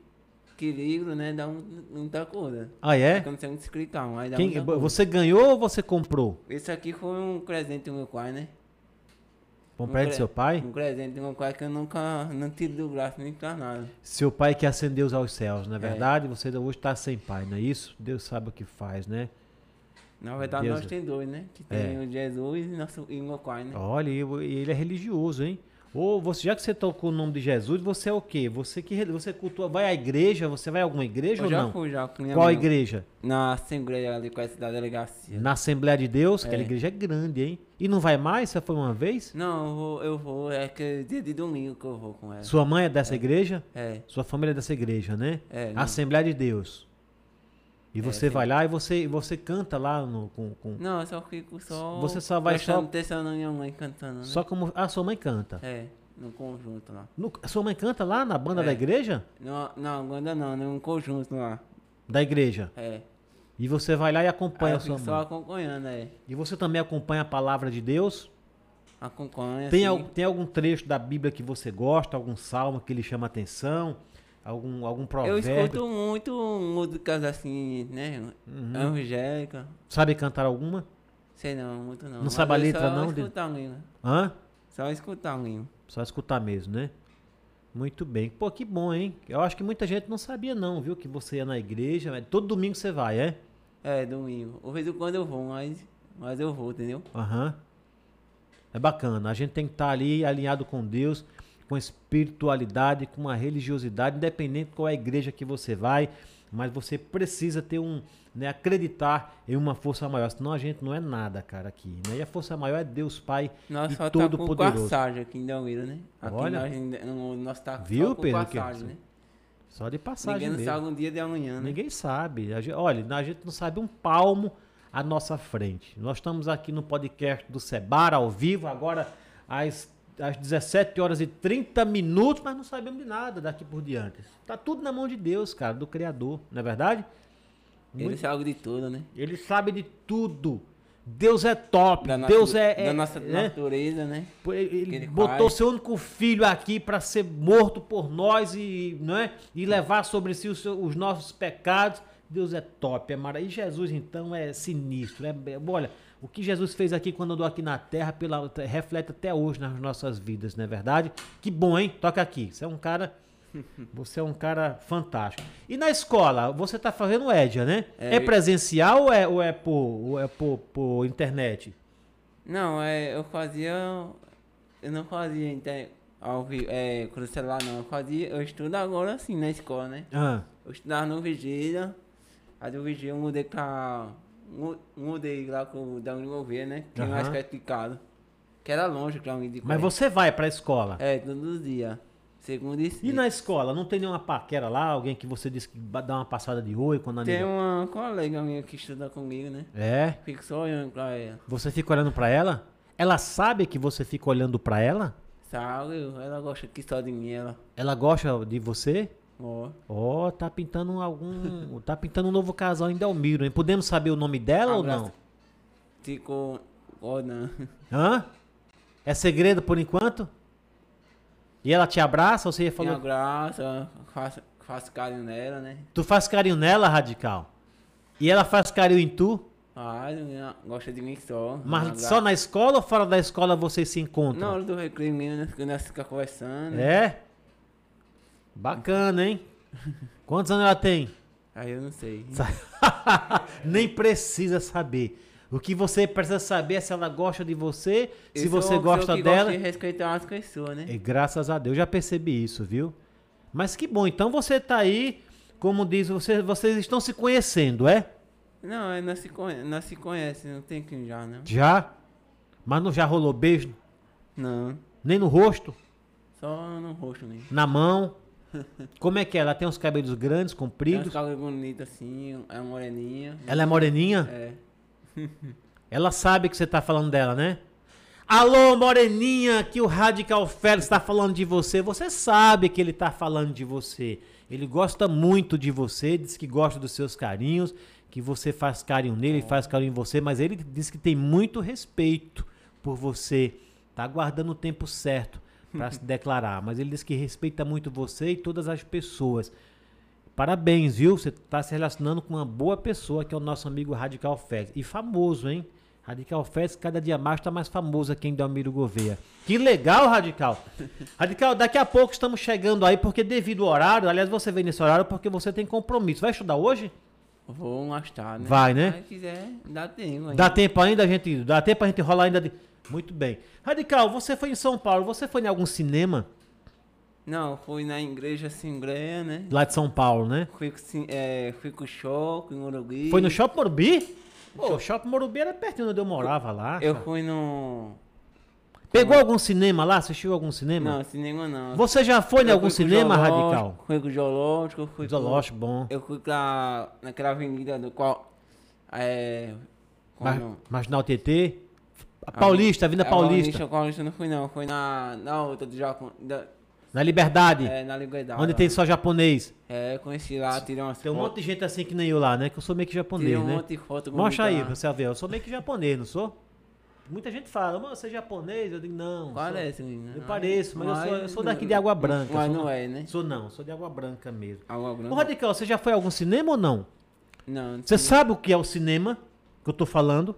equilíbrio, né? Dá um- muita coisa. Ah, é? Quando você explicar, mas dá Quem, você ganhou ou você comprou? Esse aqui foi um presente do meu pai, né? Um Um presente do seu pai? Um presente do meu pai que eu nunca não tiro do braço nem pra nada. Seu pai que ascendeu aos céus, não é É. verdade? Você hoje está sem pai, não é isso? Deus sabe o que faz, né? Na verdade, Deus- nós tem dois, né? Que É. tem o Jesus e, nosso, e meu pai, né? Olha, e ele é religioso, hein? Ou você, já que você tocou o nome de Jesus, você é o quê? Você que você cultua, vai à igreja? Você vai a alguma igreja Eu ou já não? fui já minha Qual mãe. igreja? Na Assembleia ali com delegacia. Na Assembleia de Deus? Aquela É. igreja é grande, hein? E não vai mais? Você foi uma vez? Não, eu vou, eu vou, é que é dia de domingo que eu vou com ela. Sua mãe é dessa igreja? É, Sua família é dessa igreja, né? é. não- Assembleia de Deus. E É, você sim. vai lá e você, você canta lá no, com, com- Não, eu só fico só. Você só vai só- atenção na minha mãe cantando, né? Só como. Ah, sua mãe canta. É, no conjunto lá. No- sua mãe canta lá na banda É. da igreja? Não, não, ainda não, num conjunto lá. Da igreja. É. E você vai lá e acompanha a sua mãe. só acompanhando, é. E você também acompanha a palavra de Deus? Acompanha. Tem, assim. al- tem algum trecho da Bíblia que você gosta? Algum salmo que lhe chama atenção? Algum, algum Eu provérbio? escuto muito músicas assim, né? Uhum. Angélica. Sabe cantar alguma? Sei não, muito não. Não Mas sabe a eu letra, só não, de- Escutar mesmo. Hã? Só escutar mesmo. Só escutar mesmo, né? Muito bem. Pô, que bom, hein? Eu acho que muita gente não sabia não, viu? Que você ia na igreja. Todo domingo você vai, é? É, domingo. De vez em quando eu vou, mas, mas eu vou, entendeu? Aham. É bacana. A gente tem que estar ali alinhado com Deus, com espiritualidade, com uma religiosidade, independente de qual é a igreja que você vai, mas você precisa ter um, né, acreditar em uma força maior, senão a gente não é nada, cara, aqui, né? E a força maior é Deus Pai Nós e tá todo com poderoso. passagem aqui em Delmiro, né? Aqui Olha. nós, nós tá Viu, só Pedro, que- passagem, né? Só de passagem Ninguém mesmo. sabe um dia de amanhã, né? Ninguém sabe. A gente- olha, a gente não sabe um palmo à nossa frente. Nós estamos aqui no podcast do Sebar, ao vivo, agora às, às 17 horas e 30 minutos, mas não sabemos de nada daqui por diante. Tá tudo na mão de Deus, cara, do Criador, não é verdade? Ele Muito- sabe de tudo, né? Ele sabe de tudo. Deus é top. Da, Deus é. é- da nossa né? natureza, né? Ele, ele ele botou faz. seu único filho aqui para ser morto por nós e, não é? e levar sobre si os, os nossos pecados. Deus é top, é maravilhoso. E Jesus, então, é sinistro. É, é- olha, o que Jesus fez aqui quando andou aqui na terra pela, reflete até hoje nas nossas vidas, não é verdade? Que bom, hein? Toca aqui. Você é um cara. Você é um cara fantástico. E na escola, você tá fazendo EDIA, né? É, É. presencial ou é, ou é, por, ou é por, por internet? Não, é, eu fazia. Eu não fazia inter, ao vi- é, com o celular, não. Eu fazia. Eu estudo agora assim na escola, né? Ah, Eu estudava no Vigília. Aí do Vigília eu mudei pra. Mu- Mudei lá com o da Governo, né? Que é mais Aham. criticado. Que era longe mim de mas você vai pra escola? É, todos os dias. Segundo e E sexta. na escola, não tem nenhuma paquera lá? Alguém que você disse que dá uma passada de oi quando a Tem amiga... uma colega minha que estuda comigo, né? É? Fico só olhando pra ela. Você fica olhando pra ela? Ela sabe que você fica olhando pra ela? Sabe? Ela gosta aqui só de mim, ela. Ela gosta de você? Ó. Ó, tá pintando algum. tá pintando um novo casal em Delmiro, hein? Podemos saber o nome dela ou Abraço. não? Ficou. Ó, não. Hã? É segredo por enquanto? E ela te abraça ou você falou? graça, faço, faço carinho nela, né? Tu faz carinho nela, radical? E ela faz carinho em tu? Faz, ela gosta de mim só. Mas só na escola ou fora da escola vocês se Na encontram? hora do recreio mesmo, né? Nós ficamos conversando. É? Bacana, hein? Quantos anos ela tem? Aí eu não sei. Nem precisa saber. O que você precisa saber é se ela gosta de você, se Eu sou você gosta que dela. Gosta de respeitar as pessoas, né? E graças a Deus, já percebi isso, viu? Mas que bom, então você tá aí, como diz, você, vocês estão se conhecendo, é? Não, é, nós se, conhe nós se conhece, não tem que já, não. Já? Mas não já rolou beijo? Não, Nem no rosto? só no rosto mesmo. Na mão? Como é que é? Ela tem uns cabelos grandes, Tem compridos? uns cabelos bonitos assim, é moreninha. Ela é moreninha? É. Ela sabe que você tá falando dela, né? Alô, moreninha, que o Radical Félix tá falando de você. Você sabe que ele tá falando de você. Ele gosta muito de você, diz que gosta dos seus carinhos, que você faz carinho nele, ele faz carinho em você, mas ele diz que tem muito respeito por você. Tá aguardando o tempo certo para se declarar, mas ele diz que respeita muito você e todas as pessoas. Parabéns, viu? Você está se relacionando com uma boa pessoa, que é o nosso amigo Radical Félix. E famoso, hein? Radical Félix cada dia mais está mais famoso aqui em Delmiro Gouveia. Que legal, Radical! Radical, daqui a pouco estamos chegando aí, porque devido ao horário, aliás, você vem nesse horário porque você tem compromisso. Vai estudar hoje? Vou mais tarde, né? Vai, né? Se quiser, dá tempo. ainda. Dá tempo ainda, a gente. Dá tempo a gente rolar ainda. De... Muito bem. Radical, você foi em São Paulo, você foi em algum cinema Não, fui na igreja Assembleia, né? lá de São Paulo, né? Fui com, é, fui com o em Morugui. Foi no Shopping Morumbi? Pô, o Shopping Morumbi era pertinho onde eu morava lá. Eu cara. fui no... Pegou algum cinema lá? Assistiu algum cinema? Não, cinema não. Você já foi em Eu algum com o cinema, Radical? Fui com o Zoológico, fui com... Zoológico, bom. Eu fui pra, naquela avenida do qual... É... Mar-? Marginal TT? A Paulista, Avenida É, Paulista. Paulista, Paulista não fui não, fui na, na outra do Japão, da, Na Liberdade. é, na Liberdade. onde lá. tem só japonês. É, conheci lá, tirei umas Tem um monte de gente assim que nem eu lá, né? Que eu sou meio que japonês, Tirei um né? monte de foto Mostra aí, lá. pra você ver. Eu sou meio que japonês, não sou? Muita gente fala, mas você é japonês? Eu digo, não. sou- Parece, menina. Eu pareço, mas eu sou, eu sou daqui de Água Branca. Mas sou não na- é, né? Sou não, sou de Água Branca mesmo. Água Ô, branca. Radical, você já foi a algum cinema ou não? Não, Você sabe o que é o cinema que eu tô falando?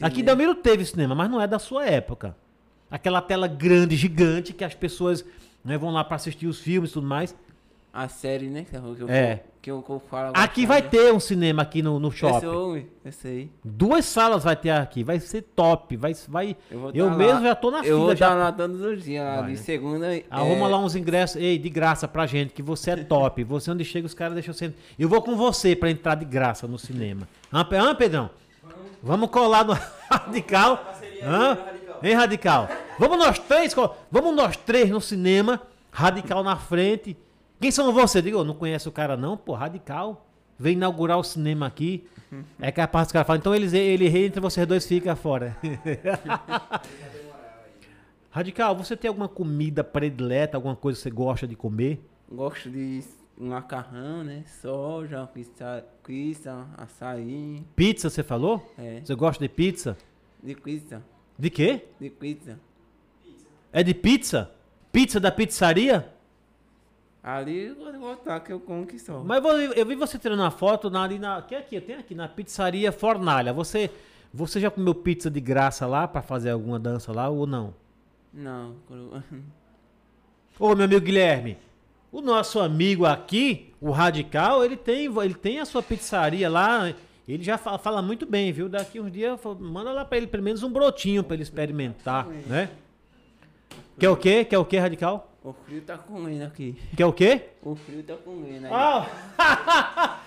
Aqui em Delmiro teve cinema, mas não é da sua época. Aquela tela grande, gigante, que as pessoas né, vão lá pra assistir os filmes e tudo mais. A série, né? Que eu, É. Que eu, que eu falo Aqui vai ter um cinema aqui no, no Eu shopping. eu sei. Duas salas vai ter aqui, vai ser top, vai, vai. Eu, vou Eu tá mesmo lá. já tô na Eu fila vou já. estar lá todos os dias, lá Vai, de né? segunda. Arruma é, lá uns ingressos, ei, de graça pra gente, que você é top. Você onde chega, os caras deixam você. Eu vou com você pra entrar de graça no cinema. Hã Pedrão? Vamos colar no Radical. Hã? Hein, Radical? Vamos nós três, vamos nós três no cinema, Radical na frente. Quem são vocês? Digo, "Eu não conhece o cara não, pô, Radical. Vem inaugurar o cinema aqui. É capaz que os caras falam, então eles, ele entra, vocês dois ficam fora. Radical, você tem alguma comida predileta, alguma coisa que você gosta de comer? Gosto de macarrão, né? Soja, pizza, pizza açaí. Pizza, você falou? É, Você gosta de pizza? de pizza. De quê? De pizza. É de pizza? Pizza da pizzaria? Ali eu vou botar que eu como que só. Mas eu, eu vi você tirando uma foto na, ali na. Que aqui? Eu tenho aqui na pizzaria Fornalha. Você, você já comeu pizza de graça lá pra fazer alguma dança lá ou não? Não, Ô, meu amigo Guilherme, o nosso amigo aqui, o Radical, ele tem, ele tem a sua pizzaria lá. Ele já fala, fala muito bem, viu? Daqui uns dias, manda lá pra ele pelo menos um brotinho pra ele experimentar, né? Quer o quê? Quer o quê, Radical? o frio tá comendo aqui. Quer o quê? O frio tá comendo aí. Ah,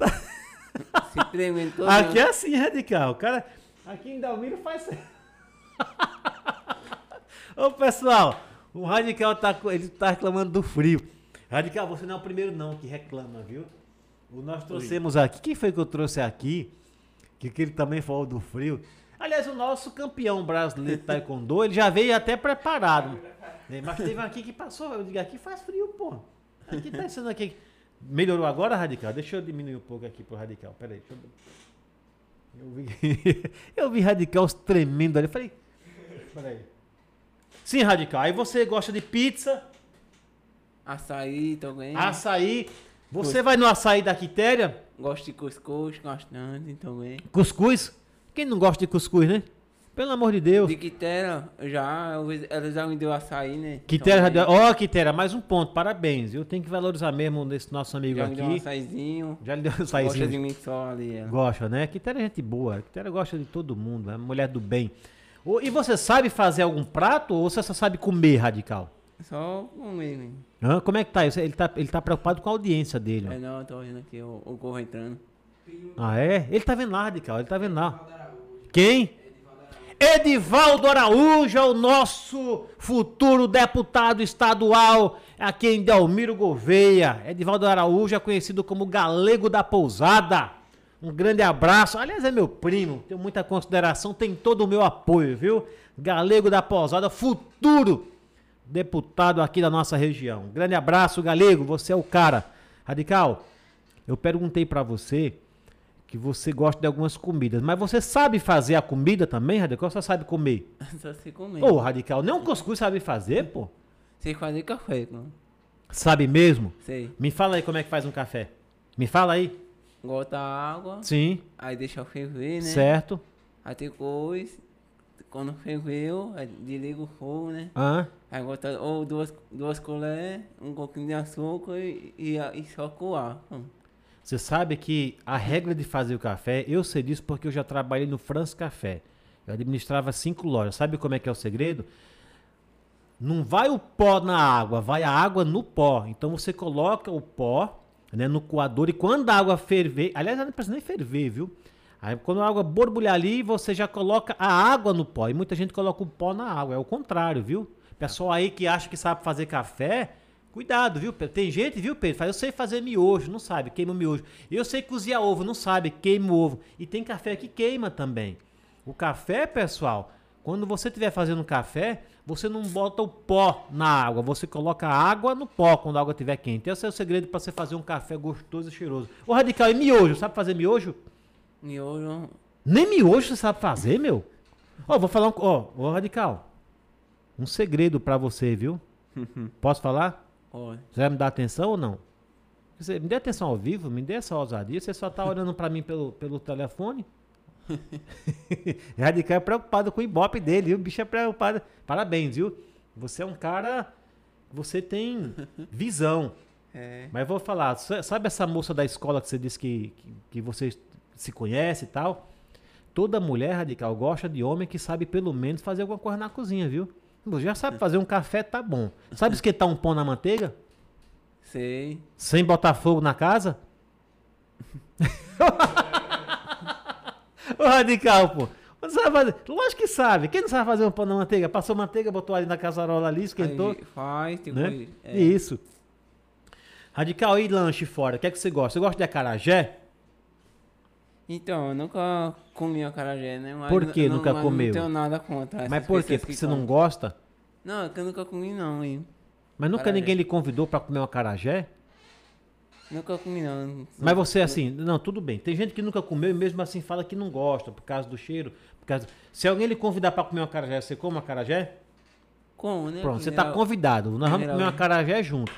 Se tremendo todo. aqui é assim, Radical. O cara, aqui em Dalmiro faz... Ô, pessoal, O Radical tá, ele tá reclamando do frio. Radical, você não é o primeiro não que reclama, viu? O nós trouxemos aqui. Quem foi que eu trouxe aqui? Que, que ele também falou do frio. Aliás, o nosso campeão brasileiro de Taekwondo, ele já veio até preparado. né? Mas teve um aqui que passou. Eu digo, aqui faz frio, pô. Aqui tá sendo aqui. Melhorou agora, Radical? Deixa eu diminuir um pouco aqui pro Radical. Pera aí, eu... Eu vi, eu vi Radical tremendo ali. Eu falei, peraí. Sim, Radical. Aí você gosta de pizza, Açaí também. açaí. Você vai no açaí da Quitéria? Gosto de cuscuz, bastante também. Cuscuz? Quem não gosta de cuscuz, né? Pelo amor de Deus. De Quitera, já, ela já me deu açaí, né? Quitéria, já Também. deu- ó, Quitéria, mais um ponto. Parabéns. Eu tenho que valorizar mesmo desse nosso amigo Já me deu um aqui. açaizinho. Já lhe deu um Gosta de açaizinho. mim só ali, ela. Gosta, né? Quitéria é gente boa. Quitéria gosta de todo mundo. É mulher do bem. E você sabe fazer algum prato ou você só sabe comer, Radical? Só hein? Hã? Como é que tá isso? Ele tá, ele tá preocupado com a audiência dele. ó. É não, eu tô vendo aqui o, o corro entrando. Ah, é? Ele tá vendo lá, Radical. Ele tá vendo lá. Quem? Edivaldo Araújo é o nosso futuro deputado estadual aqui em Delmiro Gouveia. Edivaldo Araújo é conhecido como Galego da Pousada. Um grande abraço. Aliás, é meu primo, tenho muita consideração, tem todo o meu apoio, viu? Galego da Pousada, futuro deputado aqui da nossa região. Grande abraço, Galego, você é o cara. Radical, eu perguntei pra você que você gosta de algumas comidas, mas você sabe fazer a comida também, Radical? Ou Só sabe comer? Só se comer. Ô, Radical, nem um cuscuz sabe fazer, pô? Sei fazer café, não? Sabe mesmo? Sei. Me fala aí como é que faz um café. Me fala aí. Gota água, Sim, aí deixa ferver, né? certo. Aí depois, quando ferveu, desliga o fogo, né? Ah, Aí bota ou duas, duas colheres, um pouquinho de açúcar e, e, e só coar. Você sabe que a regra de fazer o café, eu sei disso porque eu já trabalhei no France Café. Eu administrava cinco lojas. Sabe como é que é o segredo? Não vai o pó na água, vai a água no pó. Então você coloca o pó né, no coador e quando a água ferver, aliás, ela não precisa nem ferver, viu? Aí quando a água borbulhar ali, você já coloca a água no pó. E muita gente coloca o pó na água. É o contrário, viu? Pessoal aí que acha que sabe fazer café, cuidado, viu? Tem gente, viu, Pedro? Faz, eu sei fazer miojo, não sabe, queima o miojo. Eu sei cozinhar ovo, não sabe, queima o ovo. E tem café que queima também. O café, pessoal, quando você estiver fazendo café, você não bota o pó na água, você coloca a água no pó quando a água estiver quente. Esse é o segredo para você fazer um café gostoso e cheiroso. Ô, Radical, e miojo? Sabe fazer miojo? Miojo, Nem miojo você sabe fazer, meu? Ó, vou falar um. Ó, ô Radical. Um segredo pra você, viu? Posso falar? ó, Você vai me dar atenção ou não? Você me dê atenção ao vivo, me dê essa ousadia. Você só tá olhando pra mim pelo, pelo telefone. Radical é preocupado com o ibope dele, viu? O bicho é preocupado. Parabéns, viu? Você é um cara. Você tem visão. é, Mas eu vou falar, sa- sabe essa moça da escola que você disse que, que, que você se conhece e tal? Toda mulher radical gosta de homem que sabe pelo menos fazer alguma coisa na cozinha, viu? Você já sabe fazer um café, tá bom. Sabe esquentar um pão na manteiga? sei. Sem botar fogo na casa? Radical, pô. Não sabe fazer. Lógico que sabe. Quem não sabe fazer um pão na manteiga? Passou manteiga, botou ali na caçarola ali, esquentou. Aí faz, tipo, né? é, Isso. Radical, e lanche fora? O que é que você gosta? Você gosta de acarajé? Então, eu nunca comi acarajé, né? Mas Por que não- nunca mas comeu? Não tenho nada contra Mas por quê? Porque que você não gosta? Não, é que eu nunca comi não, hein? Mas nunca Acarajé. ninguém lhe convidou pra comer um acarajé? Nunca comi não. Mas você assim, não, tudo bem. Tem gente que nunca comeu e mesmo assim fala que não gosta por causa do cheiro. Por causa... Se alguém lhe convidar pra comer um acarajé, você come um acarajé? Como, né? Pronto, você tá convidado. Nós vamos comer um Geralmente. acarajé junto,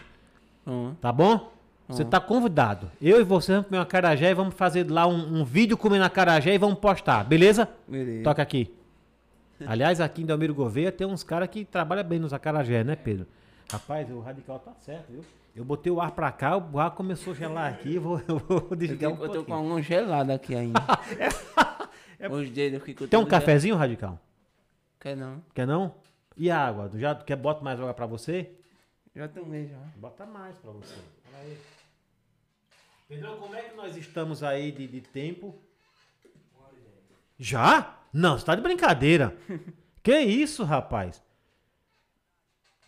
Hum. tá bom? Você Hum. tá convidado. Eu e você vamos comer um acarajé e vamos fazer lá um, um vídeo comendo acarajé e vamos postar, beleza? Beleza. Toca aqui. Aliás, aqui em Delmiro Gouveia tem uns caras que trabalham bem nos acarajé, né, Pedro? Rapaz, o radical tá certo, viu? Eu botei o ar pra cá, o ar começou a gelar aqui, eu vou, eu vou Eu, desligar um fico- eu tô com pouquinho. um gelado aqui ainda. Os dedos ficam Tem um cafezinho, radical? gel- Quer não? Quer não? E a água? Tu Já quer bota mais água pra você? Já tomei já. Bota mais pra você. Olha aí. Pedrão, como é que nós estamos aí de, de tempo? Já? Não, você tá de brincadeira. que isso, rapaz?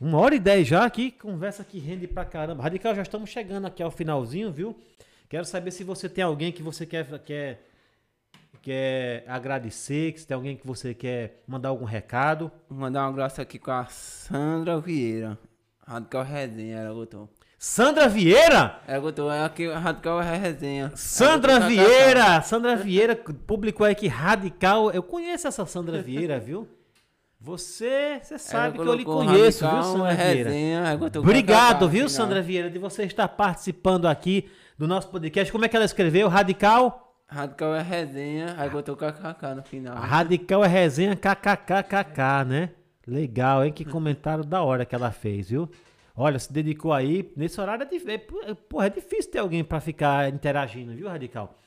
Uma hora e dez já aqui, conversa que rende pra caramba. Radical, já estamos chegando aqui ao finalzinho, viu? Quero saber se você tem alguém que você quer, quer, quer agradecer, que se tem alguém que você quer mandar algum recado. Vou mandar um abraço aqui com a Sandra Vieira. Radical Resenha, ela botou. Sandra Vieira! Ela botou é aqui, Radical Resenha. Sandra Vieira! Sandra Vieira publicou aí que radical. Eu conheço essa Sandra Vieira, viu? Você, você sabe que eu lhe conheço, viu, Sandra Vieira? Resenha, Obrigado, viu. Sandra Vieira, de você estar participando aqui do nosso podcast. Como é que ela escreveu? Radical? Radical é resenha, aí botou KKK no final. Radical é resenha kkkk, né? Legal, hein? Que comentário da hora que ela fez, viu? Olha, se dedicou aí. Nesse horário é, dif- é, porra, é difícil ter alguém pra ficar interagindo, viu, Radical?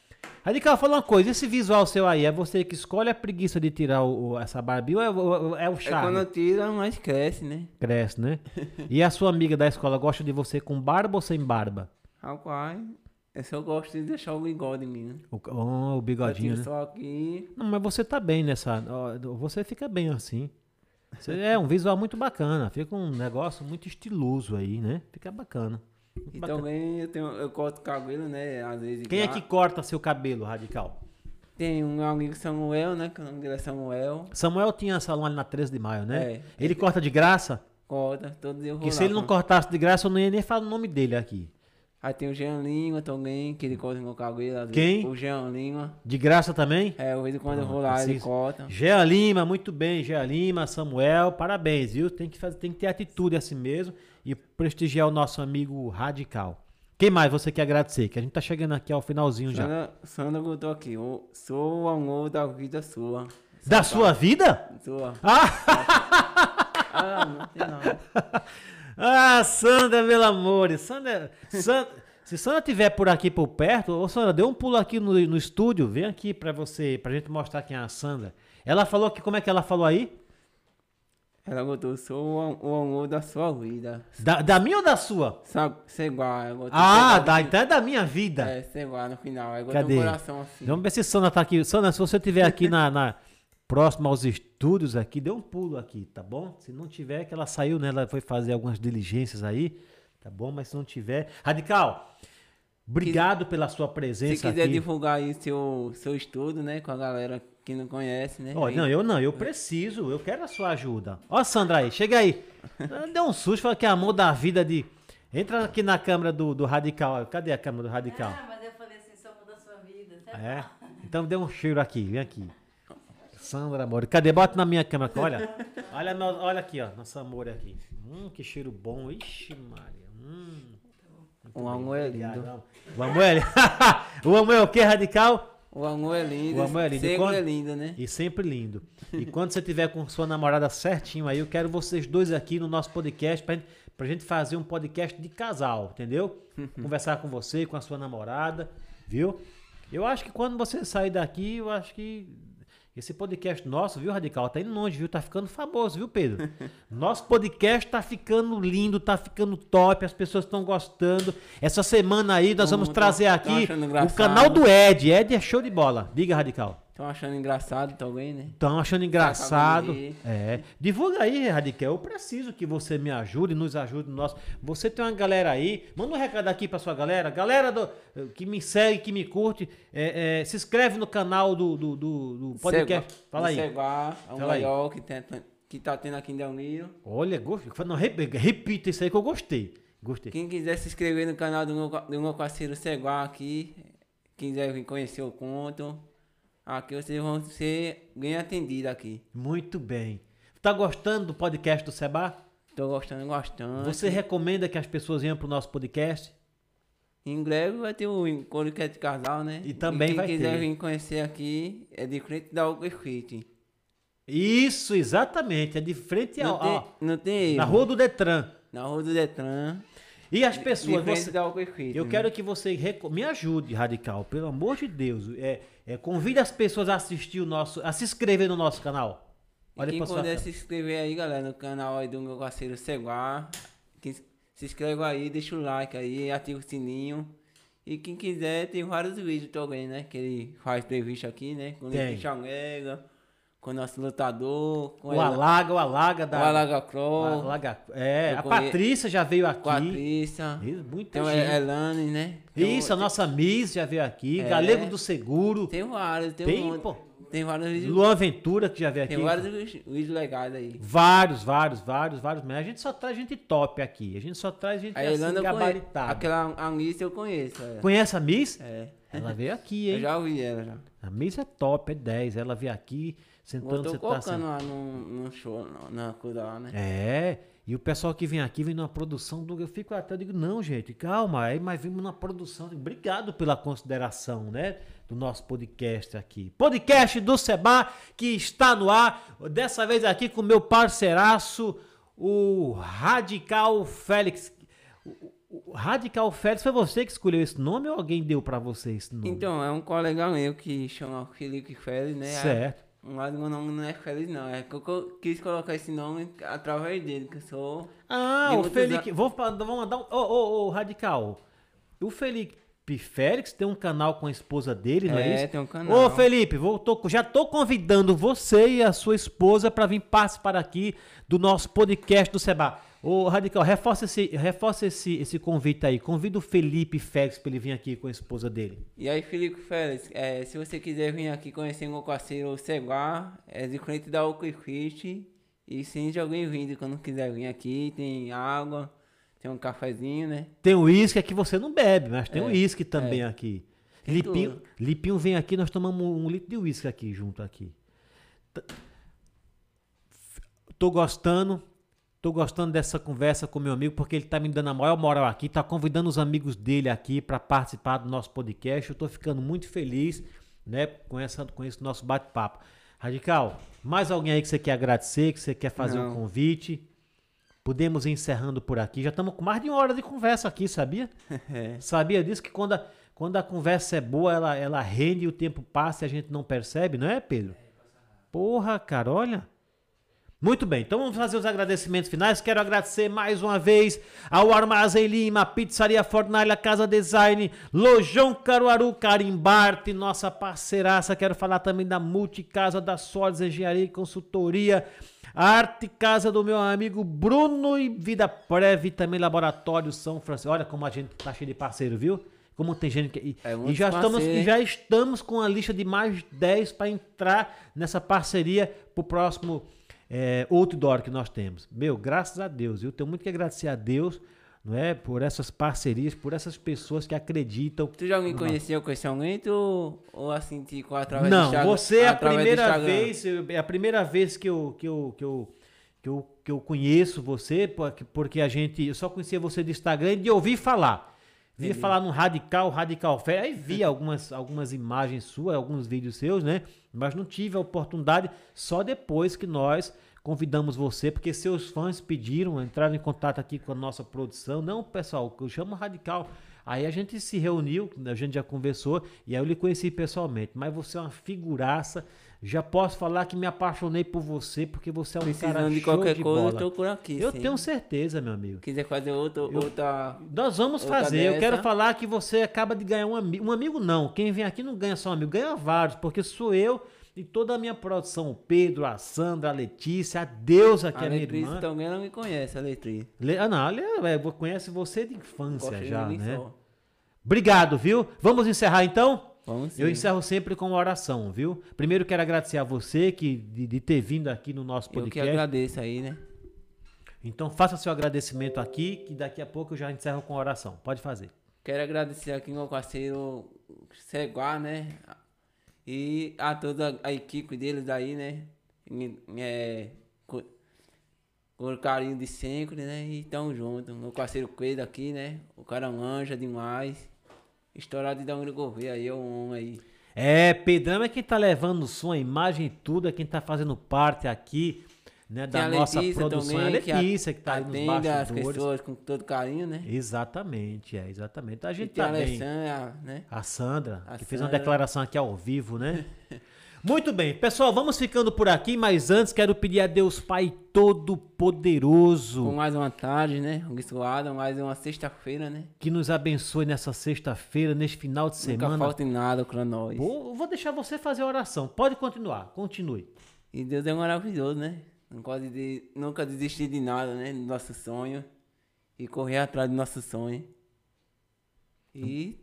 Radical, fala uma coisa. Esse visual seu aí, é você que escolhe a preguiça de tirar o, essa barbinha ou é, o- é o É charme? quando tira, mas cresce, né? Cresce, né? E a sua amiga da escola gosta de você com barba ou sem barba? Rapaz, eu só gosto de deixar o bigode em mim, né? O, oh, o Eu bigodinho, tiro né? só aqui. Não, mas você tá bem nessa. Você fica bem assim. Você é um visual muito bacana. Fica um negócio muito estiloso aí, né? Fica bacana. E bacana. também eu, tenho, eu corto cabelo, né? Às vezes. Quem é dá. que corta seu cabelo, Radical? Tem um amigo Samuel, né? Que o nome dele é Samuel. Samuel tinha salão ali na 13 de maio, né? É. Ele corta de graça? Corta, todo dia eu vou se ele não cortasse de graça, eu não ia nem falar o nome dele aqui. Aí tem o Jean Lima também, que ele corta meu cabelo. Quem? vezes. O Jean Lima. De graça também? É, vez em quando eu vou lá, ele corta. Gea Lima, muito bem, Gea Lima, Samuel, parabéns, viu? Tem que, fazer, tem que ter atitude assim mesmo e prestigiar o nosso amigo radical. Quem mais você quer agradecer? Que a gente tá chegando aqui ao finalzinho já. Sandra, Sandra botou aqui, "O- sou o amor da vida sua. Da sua vida? Sua. Ah, Ah, não tem ah Sandra, meu amor. Sandra, Sandra, se Sandra tiver por aqui por perto, ô Sandra, dê um pulo aqui no, no estúdio, vem aqui pra você, pra gente mostrar quem é a Sandra. Ela falou que, como é que ela falou aí? Ela botou, sou o am- o amor da sua vida. Da, da minha ou da sua? Seguar, Ah, da, então é da minha vida. É, seguar no final. Aí botou Cadê? um coração assim. Vamos ver se Sandra tá aqui. Sandra, se você estiver aqui na, na próxima aos estúdios aqui, dê um pulo aqui, tá bom? Se não tiver, que ela saiu, né? Ela foi fazer algumas diligências aí, tá bom? Mas se não tiver, Radical, obrigado pela sua Se presença quiser aqui. divulgar aí seu, seu estudo, né? Com a galera que não conhece, né? Ó, Aí- não, eu não, eu preciso, eu quero a sua ajuda. Ó, Sandra aí, chega aí. Deu um susto, falou que é amor da vida de. Entra aqui na câmera do, do Radical. Cadê a câmera do Radical? Ah, mas eu falei assim, somos da sua vida. Você É? Então dê um cheiro aqui, vem aqui. Sandra Amor. Cadê? Bota na minha câmera, aqui, olha. Olha, meu- olha aqui, ó. Nossa amor aqui. Hum, que cheiro bom. Ixi, Maria. Hum. O amor é lindo. O amor é o amor é o que, Radical? O amor é lindo. O amor é lindo. E Sempre quando- é lindo, né? E sempre lindo. E quando você tiver com sua namorada certinho aí, eu quero vocês dois aqui no nosso podcast pra gente, pra gente fazer um podcast de casal, entendeu? Conversar com você, com a sua namorada, viu? Eu acho que quando você sair daqui, eu acho que esse podcast nosso, viu, Radical, tá indo longe, viu? Tá ficando famoso, viu, Pedro? Nosso podcast tá ficando lindo, tá ficando top, as pessoas estão gostando. Essa semana aí nós vamos trazer tão aqui o canal do Ed. Ed é show de bola. Diga, Radical. Estão achando engraçado também, né? Estão achando engraçado. de rir. É. Divulga aí, Radical. Eu preciso que você me ajude, nos ajude nosso. Você tem uma galera aí. Manda um recado aqui pra sua galera. Galera do, que me segue, que me curte. é, é, se inscreve no canal do, do, do, do podcast. Cegua- Fala aí. Ceguá é o Fala aí. maior que, tem, que tá tendo aqui em Delmiro. Olha, gostei. Não, rep- repita isso aí que eu gostei. Gostei. Quem quiser se inscrever no canal do meu, do meu parceiro Ceguá aqui, quiser vir conhecer o conto, aqui vocês vão ser bem atendidos aqui. Muito bem. Tá gostando do podcast do Seba? Tô gostando, gostando. Você recomenda que as pessoas venham pro nosso podcast? Em breve vai ter o encontro que é de casal, né? E também quem vai quiser ter. vir conhecer aqui, é de frente da Oak Street. Isso, exatamente. É de frente Não ao. tem, ó, não tem na rua do Detran. Na rua do Detran. E as de pessoas, frente você- da Oak Street. eu né? quero que você me ajude, Radical, pelo amor de Deus. É, é, convide as pessoas a assistir o nosso, a se inscrever no nosso canal. E Olha quem pra sua puder se inscrever aí, galera, no canal aí do meu parceiro que se inscreve aí, deixa o like aí, ativa o sininho. E quem quiser, tem vários vídeos também, né? Que ele faz entrevista aqui, né? Com. Letícia Mega, com o nosso lutador, com O ela- Alaga, o Alaga o da. Alaga o Crow, Alaga- é, Eu a conhe- Patrícia já veio aqui. a Patrícia, Muita tem o gente. Elane, né? Tem Isso, a o- nossa Miss já veio aqui. É. Galego do Seguro. Tem vários, tem, Tem, um, pô. tem vários vídeos, Luan Ventura que já veio aqui. tem vários vídeos legais aí. Vários, vários, vários, vários mesmo. A gente só traz gente top aqui. A gente só traz gente A assim, eu gabaritada. aquela Anitta eu conheço, ela. Conhece a Miss? É, Ela veio aqui, eu hein? já ouvi ela já. A Miss é top, é 10. Ela veio aqui, Eu sentando, você tá colocando assim. lá no, no show, na coisa lá, né? É, e o pessoal que vem aqui vem numa produção do. Eu fico até, eu digo, não, gente, calma, aí, mas vimos numa produção. Obrigado pela consideração, né? Do nosso podcast aqui. Podcast do Seba, que está no ar. Dessa vez aqui com o meu parceiraço, o Radical Félix. O, Radical Félix, foi você que escolheu esse nome ou alguém deu pra você esse nome? Então, é um colega meu que chama Felipe Félix, né? Certo. Mas meu nome não é Félix, não. É que eu quis colocar esse nome através dele, que eu sou. Ah, o Felipe. Vou, fa- vou mandar um. Ô, ô, ô, Radical. O Felipe Félix tem um canal com a esposa dele, não é, É, isso? tem um canal. Ô, Felipe, vou, tô- já tô convidando você e a sua esposa para vir participar aqui do nosso podcast do Seba. Ô, Radical, reforça esse, reforça esse, esse convite aí. Convida o Felipe Félix para ele vir aqui com a esposa dele. E aí, Felipe Félix, é, se você quiser vir aqui conhecer meu parceiro Ceguá, é de frente da Oakley E seja bem-vindo quando quiser vir aqui. Tem água, tem um cafezinho, né? Tem o uísque aqui, você não bebe, mas tem o É, uísque também aqui. Tem Lipinho, tudo. Lipinho vem aqui, nós tomamos um litro de uísque aqui junto aqui. T- Tô gostando, tô gostando dessa conversa com meu amigo porque ele tá me dando a maior moral aqui, tá convidando os amigos dele aqui para participar do nosso podcast. Eu tô ficando muito feliz, né, com essa com esse nosso bate-papo. Radical, mais alguém aí que você quer agradecer, que você quer fazer um Não. convite? Podemos ir encerrando por aqui. Já estamos com mais de uma hora de conversa aqui, sabia? É. Sabia disso que quando a, quando a conversa é boa, ela, ela rende e o tempo passa e a gente não percebe, não é, Pedro? Porra, cara, olha. Muito bem, então vamos fazer os agradecimentos finais. Quero agradecer mais uma vez ao Armazém Lima, Pizzaria Fornalha, Casa Design, Lojão Caruaru, Carimbarte, nossa parceiraça. Quero falar também da Multicasa da Solis Engenharia e Consultoria, Arte Casa do meu amigo Bruno e Vida Prev, e também Laboratório São Francisco. Olha como a gente tá cheio de parceiro, viu? Como tem gente que. E, É e já, estamos, e já estamos com a lista de mais 10 para entrar nessa parceria pro próximo é, outdoor que nós temos. Meu, graças a Deus. Eu tenho muito que agradecer a Deus, não é? Por essas parcerias, por essas pessoas que acreditam. Tu já me conheceu pessoalmente ou, ou assim, tipo, através do Não, Instagram? você é a primeira vez, é a primeira vez que eu, que eu, que eu, que eu, que eu conheço você, porque, porque a gente, eu só conhecia você do Instagram e de ouvir falar. Via Entendi. falar no Radical, Radical Fé, aí vi algumas, algumas imagens suas, alguns vídeos seus, né? Mas não tive a oportunidade só depois que nós convidamos você, porque seus fãs pediram, entraram em contato aqui com a nossa produção. Não, pessoal, eu chamo Radical. Aí a gente se reuniu, a gente já conversou e aí eu lhe conheci pessoalmente. Mas você é uma figuraça. Já posso falar que me apaixonei por você, porque você é um cara Precisando de show qualquer de coisa, bola. eu tô por aqui. Eu sim. tenho certeza, meu amigo. Quiser fazer outro, Eu- outra. Nós vamos Outra fazer. Eu quero dessa. falar que você acaba de ganhar um amigo. Um amigo não. Quem vem aqui não ganha só um amigo, ganha vários, porque sou eu e toda a minha produção. O Pedro, a Sandra, a Letícia, a Deusa, que A é minha Letriz irmã. também ela me conhece, a Letriz. Le- Ah, não, é, conhece você de infância de já, né? só. Obrigado, viu? Vamos encerrar então? Vamos sim. Eu encerro sempre com uma oração, viu? Primeiro quero agradecer a você que de, de ter vindo aqui no nosso Eu que podcast. agradeço aí, né? Então faça seu agradecimento aqui, que daqui a pouco eu já encerro com a oração. Pode fazer. Quero agradecer aqui meu parceiro Ceguá, né? E a toda a equipe deles aí, né? É, com, com o carinho de sempre, né? E tamo junto. Meu parceiro Coelho aqui, né? O cara manja demais. Estourado de um Gouveia aí, é um aí. É, Pedrão é quem tá levando o som, a imagem e tudo, é quem tá fazendo parte aqui, né, da Tem a nossa Letícia produção. também, é a Letícia que, a- tá aí nos atende as bastidores. pessoas com todo carinho, né? Exatamente, é, exatamente. A E gente tem a tá bem. Alessandra, né? A Sandra, A que fez uma Sandra. declaração aqui ao vivo, né? Muito bem, pessoal, vamos ficando por aqui, mas antes quero pedir a Deus Pai Todo-Poderoso Com mais uma tarde, né? Abençoada, mais uma sexta-feira, né? que nos abençoe nessa sexta-feira, neste final de Nunca semana. falta em nada pra nós. Vou, vou deixar você fazer a oração. Pode continuar, continue. E Deus é maravilhoso, né? Nunca desistir de nada, né? Do nosso sonho. E correr atrás do nosso sonho. E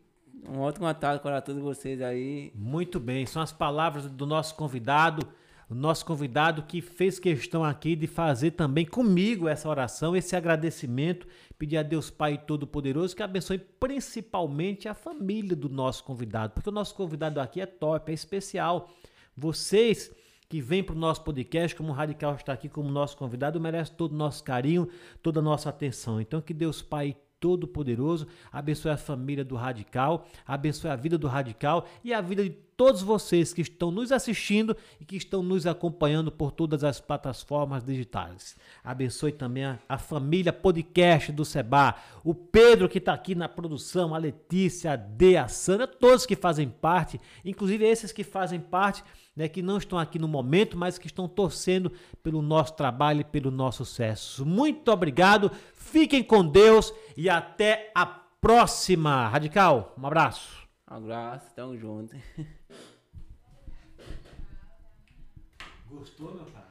um ótimo tarde para todos vocês aí. Muito bem, são as palavras do nosso convidado, o nosso convidado que fez questão aqui de fazer também comigo essa oração, esse agradecimento, pedir a Deus Pai Todo-Poderoso que abençoe principalmente a família do nosso convidado, porque o nosso convidado aqui é top, é especial. Vocês que vêm para o nosso podcast, como o Radical está aqui como nosso convidado, merece todo o nosso carinho, toda a nossa atenção. Então que Deus Pai Todo-Poderoso abençoe a família do Radical, abençoe a vida do Radical e a vida de todos vocês que estão nos assistindo e que estão nos acompanhando por todas as plataformas digitais. Abençoe também a, a família podcast do Seba, o Pedro que está aqui na produção, a Letícia, a Dea, a Sandra, todos que fazem parte, inclusive esses que fazem parte né, que não estão aqui no momento, mas que estão torcendo pelo nosso trabalho e pelo nosso sucesso. Muito obrigado, fiquem com Deus e até a próxima. Radical, um abraço. Um abraço, tamo junto. Gostou, meu pai?